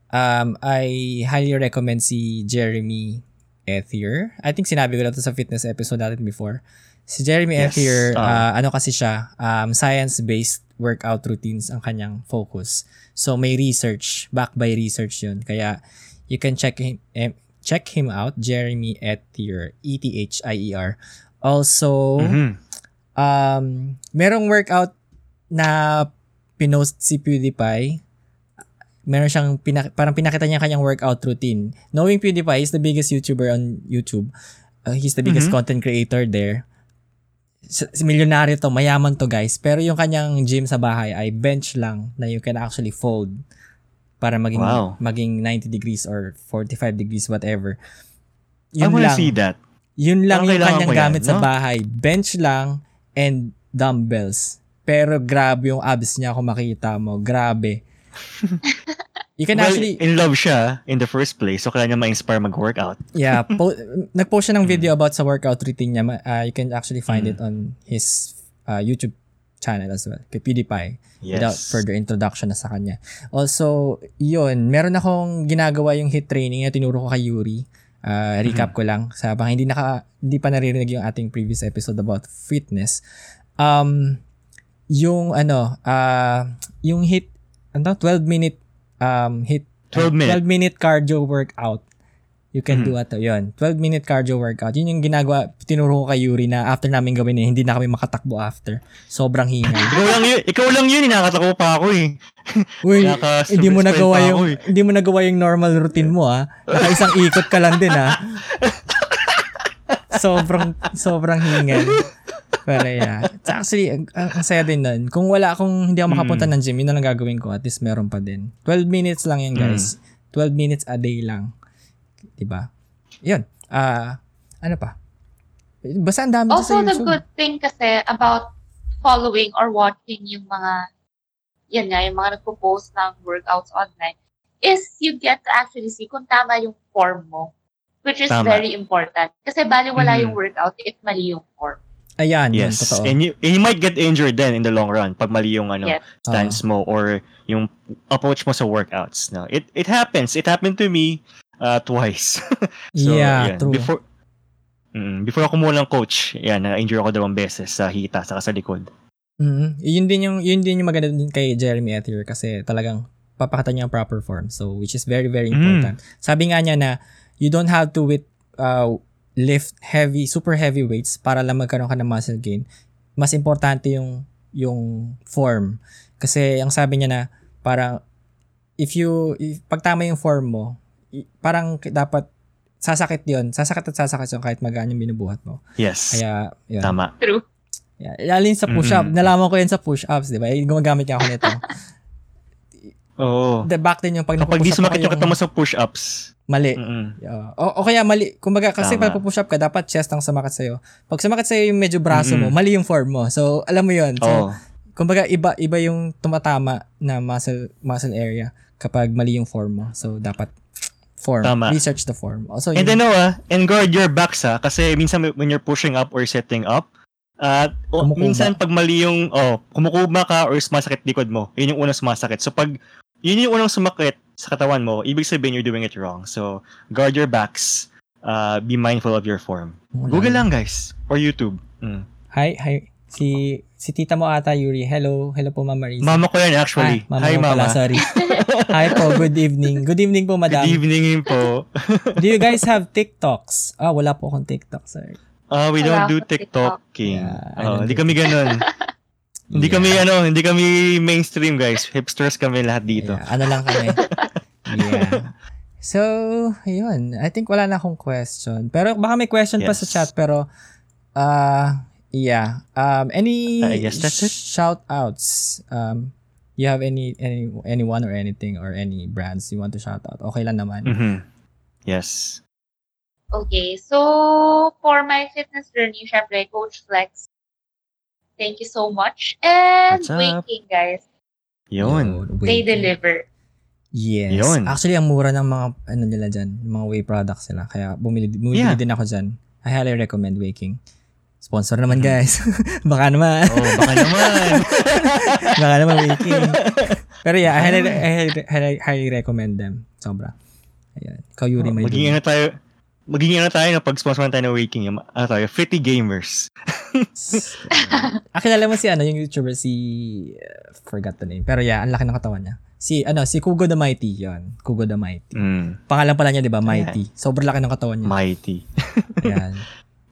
um I highly recommend si Jeremy Ethier. I think sinabi ko na to sa fitness episode natin before. Si Jeremy Yes. Ethier, Ah. uh, ano kasi siya, um, science-based workout routines ang kanyang focus. So may research, back by research yun. Kaya you can check him, eh, check him out, Jeremy Ethier, E E-T-H-I-E-R. Also, Mhm. um, merong workout na pinost si PewDiePie. Meron siyang, pinak- parang pinakita niya kanyang workout routine. Knowing PewDiePie is the biggest YouTuber on YouTube. Uh, he's the biggest Mhm. content creator there. S- s- milyonaryo to, mayaman to guys. Pero yung kanyang gym sa bahay ay bench lang na you can actually fold para maging Wow. maging 90 degrees or 45 degrees whatever. I Yun wanna lang. see that. Yun lang Parang yung kanyang ko yan, gamit sa no? bahay. Bench lang and dumbbells. Pero grabe yung abs niya kung makita mo. Grabe. you can well, actually, in love siya in the first place, so kailangan niya ma-inspire mag-workout. yeah, po- nag-post siya ng Mm. video about sa workout routine niya. Uh, you can actually find Mm. it on his uh, YouTube channel as well. Kay PewDiePie. Yes. Without further introduction na sa kanya. Also, yun, meron akong ginagawa yung hit training na tinuro ko kay Yuri. Uh, recap Mm-hmm. ko lang. Sa baka hindi, naka, hindi pa naririnig yung ating previous episode about fitness. Um, yung ano, uh, yung hit, ano, 12 minute um, hit 12 minute. 12 minute cardio workout. You can Mhm. do ato. Yun. 12 minute cardio workout. Yun yung ginagawa, tinuro ko kay Yuri na after namin gawin eh, hindi na kami makatakbo after. Sobrang hingal. ikaw lang yun, ikaw lang yun, nakatako pa ako eh. Uy, hindi mo nagawa yung eh. hindi mo nagawa yung normal routine mo ah. Naka isang ikot ka lang din ah. sobrang sobrang hingal. Pero yeah. It's actually, ang, ang ang saya din nun. Kung wala, kung hindi ako makapunta ng gym, yun na lang gagawin ko. At least meron pa din. 12 minutes lang yan, guys. 12 minutes a day lang. Diba? Yun. Ah, ano pa? Basta ang dami sa Also, the YouTube. good thing kasi about following or watching yung mga, yan nga, yung mga nagpo-post ng workouts online, is you get to actually see kung tama yung form mo. Which is Tama. very important. Kasi bali wala Mhm. yung workout if mali yung form. Ayan, yun, Yes. totoo. And you, and you might get injured then in the long run pag mali yung ano, Yes. stance mo or yung approach mo sa workouts. No? It it happens. It happened to me uh, twice. so, yeah, yan. true. Before mm, before ako muna ng coach, yan, na-injure ako dalawang beses sa hita saka sa likod. Mhm. Yun din yung yun din yung maganda din kay Jeremy Ethier kasi talagang papakita niya ang proper form. So, which is very, very Mm. important. Sabi nga niya na, you don't have to with, uh, lift heavy, super heavy weights para lang magkaroon ka ng muscle gain. Mas importante yung, yung form. Kasi, ang sabi niya na, parang, if you, if, pag tama yung form mo, parang dapat, sasakit yon Sasakit at sasakit yun kahit magaan yung binubuhat mo. Yes. Kaya, yun. Tama. True. Yeah, lalo sa push-up. Mm-mm. Nalaman ko yun sa push-ups, di ba? Eh, Gumagamit nga ako nito. Oo. The back din yung pag Kapag di sumakit yung kata mo sa push-ups. mali. Mm-mm. Yeah. o, o kaya mali. Kumbaga, kasi Tama. pag push up ka, dapat chest ang sumakit sa'yo. Pag sumakit sa'yo yung medyo braso mo, Mm-mm. mali yung form mo. So, alam mo yun. So, Oo. kumbaga, iba, iba yung tumatama na muscle, muscle area kapag mali yung form mo. So, dapat form. Tama. Research the form. Also, And then, Noah, and guard your backs ha. Kasi minsan when you're pushing up or setting up, at o, Kumukuba. minsan pag mali yung, oh, kumukuba ka or sumasakit likod mo, yun yung unang sumasakit. So pag yun yung unang sumakit sa katawan mo, ibig sabihin you're doing it wrong. So guard your backs. Uh, be mindful of your form. Google lang guys. Or YouTube. Mm. Hi, hi. Si, si tita mo ata, Yuri. Hello. Hello po, Mama Risa. Mama ko yan actually. Ah, mama Hi mama. Pala, sorry. Hi po, good evening. Good evening po, madam. Good evening po. Do you guys have TikToks? Ah, wala po akong TikTok, sorry. Uh, we Wala don't do akong TikTok. TikToking. Yeah, don't hindi kami ganun. Hindi Yeah. kami ano, hindi kami mainstream guys. Hipsters kami lahat dito. Yeah, ano lang kami. yeah. So, yun. I think wala na akong question. Pero baka may question pa sa Yes. chat pero uh yeah. Um any I guess that's it. shout outs? Um you have any any anyone or anything or any brands you want to shout out? Okay lang naman. Mhm. Yes. Okay, so for my fitness journey, syempre, Coach Flex, thank you so much. And What's up? Waking, guys, Yun. they wait. deliver. Yes. Yun. Actually, ang mura ng mga ano nila dyan, mga whey products nila. Kaya bumili, bumili Yeah. din ako dyan. I highly recommend Waking. Sponsor naman Mhm. guys. Baka naman. Oh, baka naman. Baka naman Waking. Pero yeah, I highly, I highly, highly, highly recommend them. Sobra. Ayan. Ikaw, Yuri, may maging ano tayo, maging ano tayo na pag-sponsor tayo ng Waking, ano tayo, Fitty Gamers. ah, kilala mo si ano, yung YouTuber, si, uh, forgot the name. Pero yeah, ang laki ng katawan niya. Si, ano, si Kugo the Mighty, yon Kugo the Mighty. Mm, Pangalan pala niya, di ba? Mighty. Sobrang laki ng katawan niya. mighty. Ayan.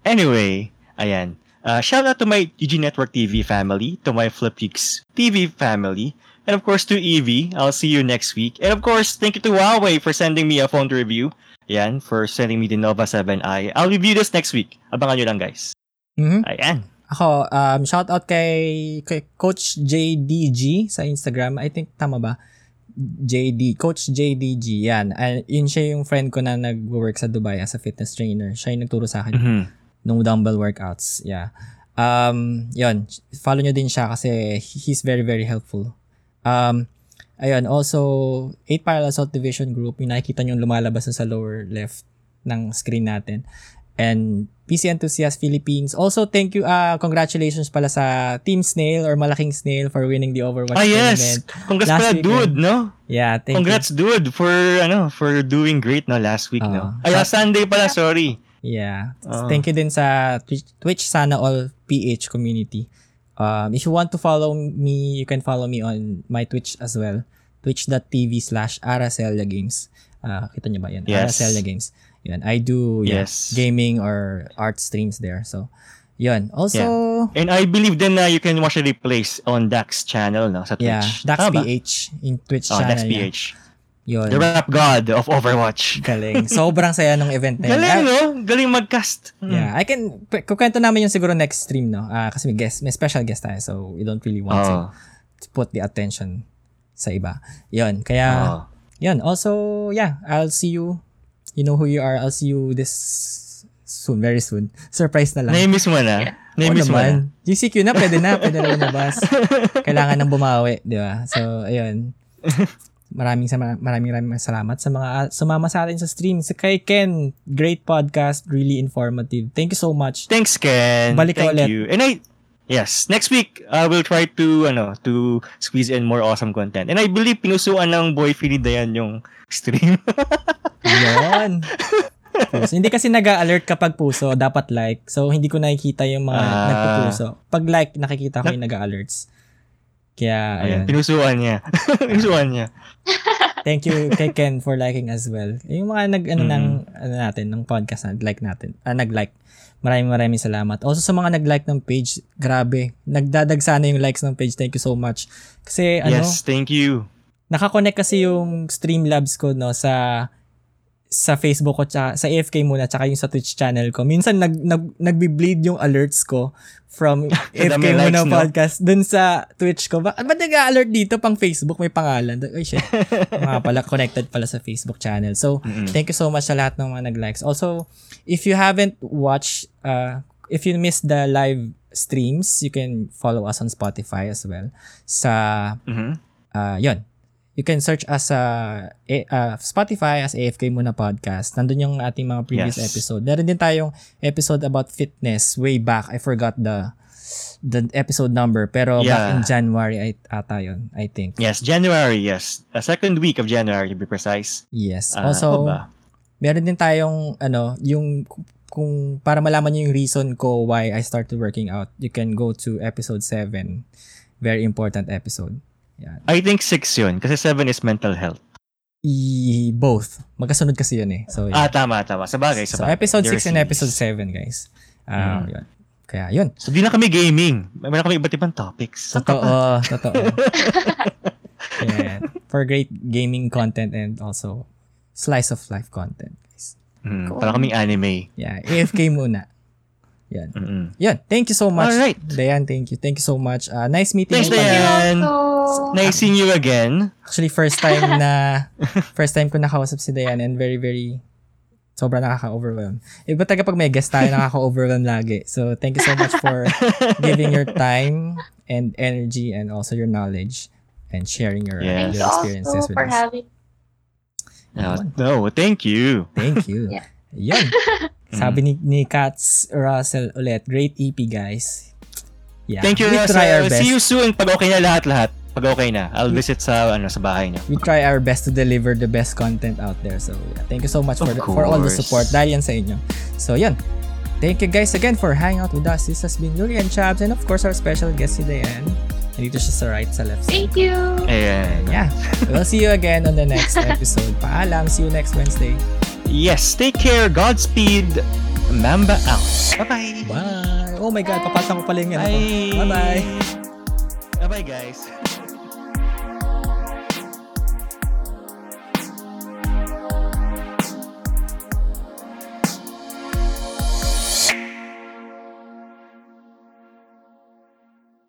Anyway, ayan. Uh, shout out to my UG Network TV family, to my Flipgeeks TV family, and of course to Evie. I'll see you next week. And of course, thank you to Huawei for sending me a phone to review. Ayan, for sending me the Nova 7i. I'll review this next week. Abangan nyo lang, guys. Mhm. Ayan. Ako, um, shout out kay, kay Coach JDG sa Instagram. I think tama ba? JD, Coach JDG, yan. Uh, yun siya yung friend ko na nag-work sa Dubai as a fitness trainer. Siya yung nagturo sa akin Mhm. nung dumbbell workouts. Yeah. Um, yun. Follow nyo din siya kasi he's very, very helpful. Um, ayun, also, 8 Parallel Assault Division Group, yung nakikita nyo lumalabas na sa lower left ng screen natin. And PC Enthusiast Philippines. Also, thank you, uh, congratulations pala sa Team Snail or Malaking Snail for winning the Overwatch Ah, yes. tournament. Congrats Last pala, weekend. dude, no? Yeah, thank Congrats, dude, for, ano, for doing great, no, last week, no? Ah. Ay, ah, Sunday pala, sorry. you. Yeah. Ah. Thank you din sa Twitch, Twitch Sana All PH community. Um, if you want to follow me, you can follow me on my Twitch as well. Twitch.tv slash Aracelia Games. Uh, kita niyo ba yan? Yes. Aracelia Games. Yan. I do yeah, Yes. gaming or art streams there. So, yun. Also, And I believe then na you can watch the replays on Dax channel, no? Sa Twitch. yeah, Dax Tama ba? PH in Twitch Oh, channel Dax. PH. Yun. The rap god of Overwatch. Galing. Sobrang saya nung event na yun. Galing, Ah, no? Galing mag-cast. Mm. Yeah, I can kukwento namin yung siguro next stream, no? Ah, kasi may guest, may special guest tayo, so we don't really want Oh. to put the attention sa iba. 'Yun. Kaya Oh. 'yun. Also, yeah, I'll see you. You know who you are. I'll see you this soon, very soon. Surprise na lang. Nai-miss mo na? Oo Nai-miss mo na? naman. Yung CQ na, pwede na. Pwede na lumabas. Kailangan nang bumawi, di ba? So, ayun. Maraming sama, maraming maraming salamat sa mga sumama sa atin sa stream. Sa kay Ken, great podcast, really informative. Thank you so much. Thanks, Ken. Balik Thank ulit. you. And I, yes, next week, I will try to, ano, to squeeze in more awesome content. And I believe pinusuan ng Boy Philly Dayan yung stream. Yun. Puso. Hindi kasi nag-alert kapag puso, dapat like. So, hindi ko nakikita yung mga Ah. nagpupuso. Pag like, nakikita ko yung nag-alerts. Kaya, Ayan, ayun. pinusuan niya. pinusuan niya. Thank you kay Ken for liking as well. Yung mga nag ano Mm. ng ano natin ng podcast na nag-like natin. Ah, nag-like. Maraming maraming salamat. Also sa mga nag-like ng page, grabe. Nagdadagsana yung likes ng page. Thank you so much. Kasi ano, Yes, thank you. nakakonect kasi yung Streamlabs ko no sa sa Facebook ko tsaka, sa AFK muna tsaka yung sa Twitch channel ko. Minsan nag, nag nagbi-bleed yung alerts ko from AFK muna likes, no? podcast dun sa Twitch ko. Ba, ba't nag-alert dito pang Facebook may pangalan? Ay shit. mga pala connected pala sa Facebook channel. So, Mm-mm. thank you so much sa lahat ng mga nag-likes. Also, if you haven't watched uh if you missed the live streams, you can follow us on Spotify as well. Sa Mhm. uh, yun. You can search us sa eh, uh, Spotify as AFK Muna Podcast. Nandun yung ating mga previous Yes. episode. Meron din tayong episode about fitness way back. I forgot the the episode number. Pero back Yeah. in January ay, ata yun, I think. Yes, January, yes. The second week of January, to be precise. Yes. Ah, also, ba? meron din tayong ano, yung kung para malaman niyo yung reason ko why I started working out, you can go to episode 7. Very important episode. Yan. I think six yun, kasi seven is mental health. I, both. Magkasunod kasi yun eh. So, Ah, yeah. tama, tama. Sa bagay, sa so bagay. episode There 6 are and episode 7, guys. Ah, Mm. yun. Kaya yun. So, di na kami gaming. Meron kami iba't ibang topics. Totoo, totoo. yeah. For great gaming content and also slice of life content, guys. Mm, parang kaming anime. Yeah, AFK muna. Yan. Mm-mm. Yan. Thank you so much. Alright. Dayan, thank you. Thank you so much. Uh, nice meeting Thanks, you. pala. Dayan. So, Nice seeing you again. Actually, first time na, first time ko nakausap si Dayan and very, very, sobrang nakaka-overwhelm. Iba taga pag may guest tayo, nakaka-overwhelm lagi. So, thank you so much for giving your time and energy and also your knowledge and sharing your, Yes. your experiences also with for us. having No, no, thank you. Thank you. Yeah. Yan. Sabi ni, ni Katz Russell ulit, great EP guys. Yeah. Thank you, We Russell. try our best. See you soon pag okay na lahat-lahat. Pag okay na. I'll visit sa ano sa bahay niyo. we try our best to deliver the best content out there. So, yeah, thank you so much for, the- for all the support. Dahil yan sa inyo. So, yun. Thank you guys again for hanging out with us. This has been Yuri and Chabs and of course our special guest si Dayan. Nandito siya sa right, sa left side. Thank you. Ayan. Yeah. We'll see you again on the next episode. Paalam. See you next Wednesday. Yes, take care. Godspeed. Mamba out. Bye-bye. Bye. Oh my God. Papatan ko pala yung. Bye. Bye-bye. Bye-bye, guys.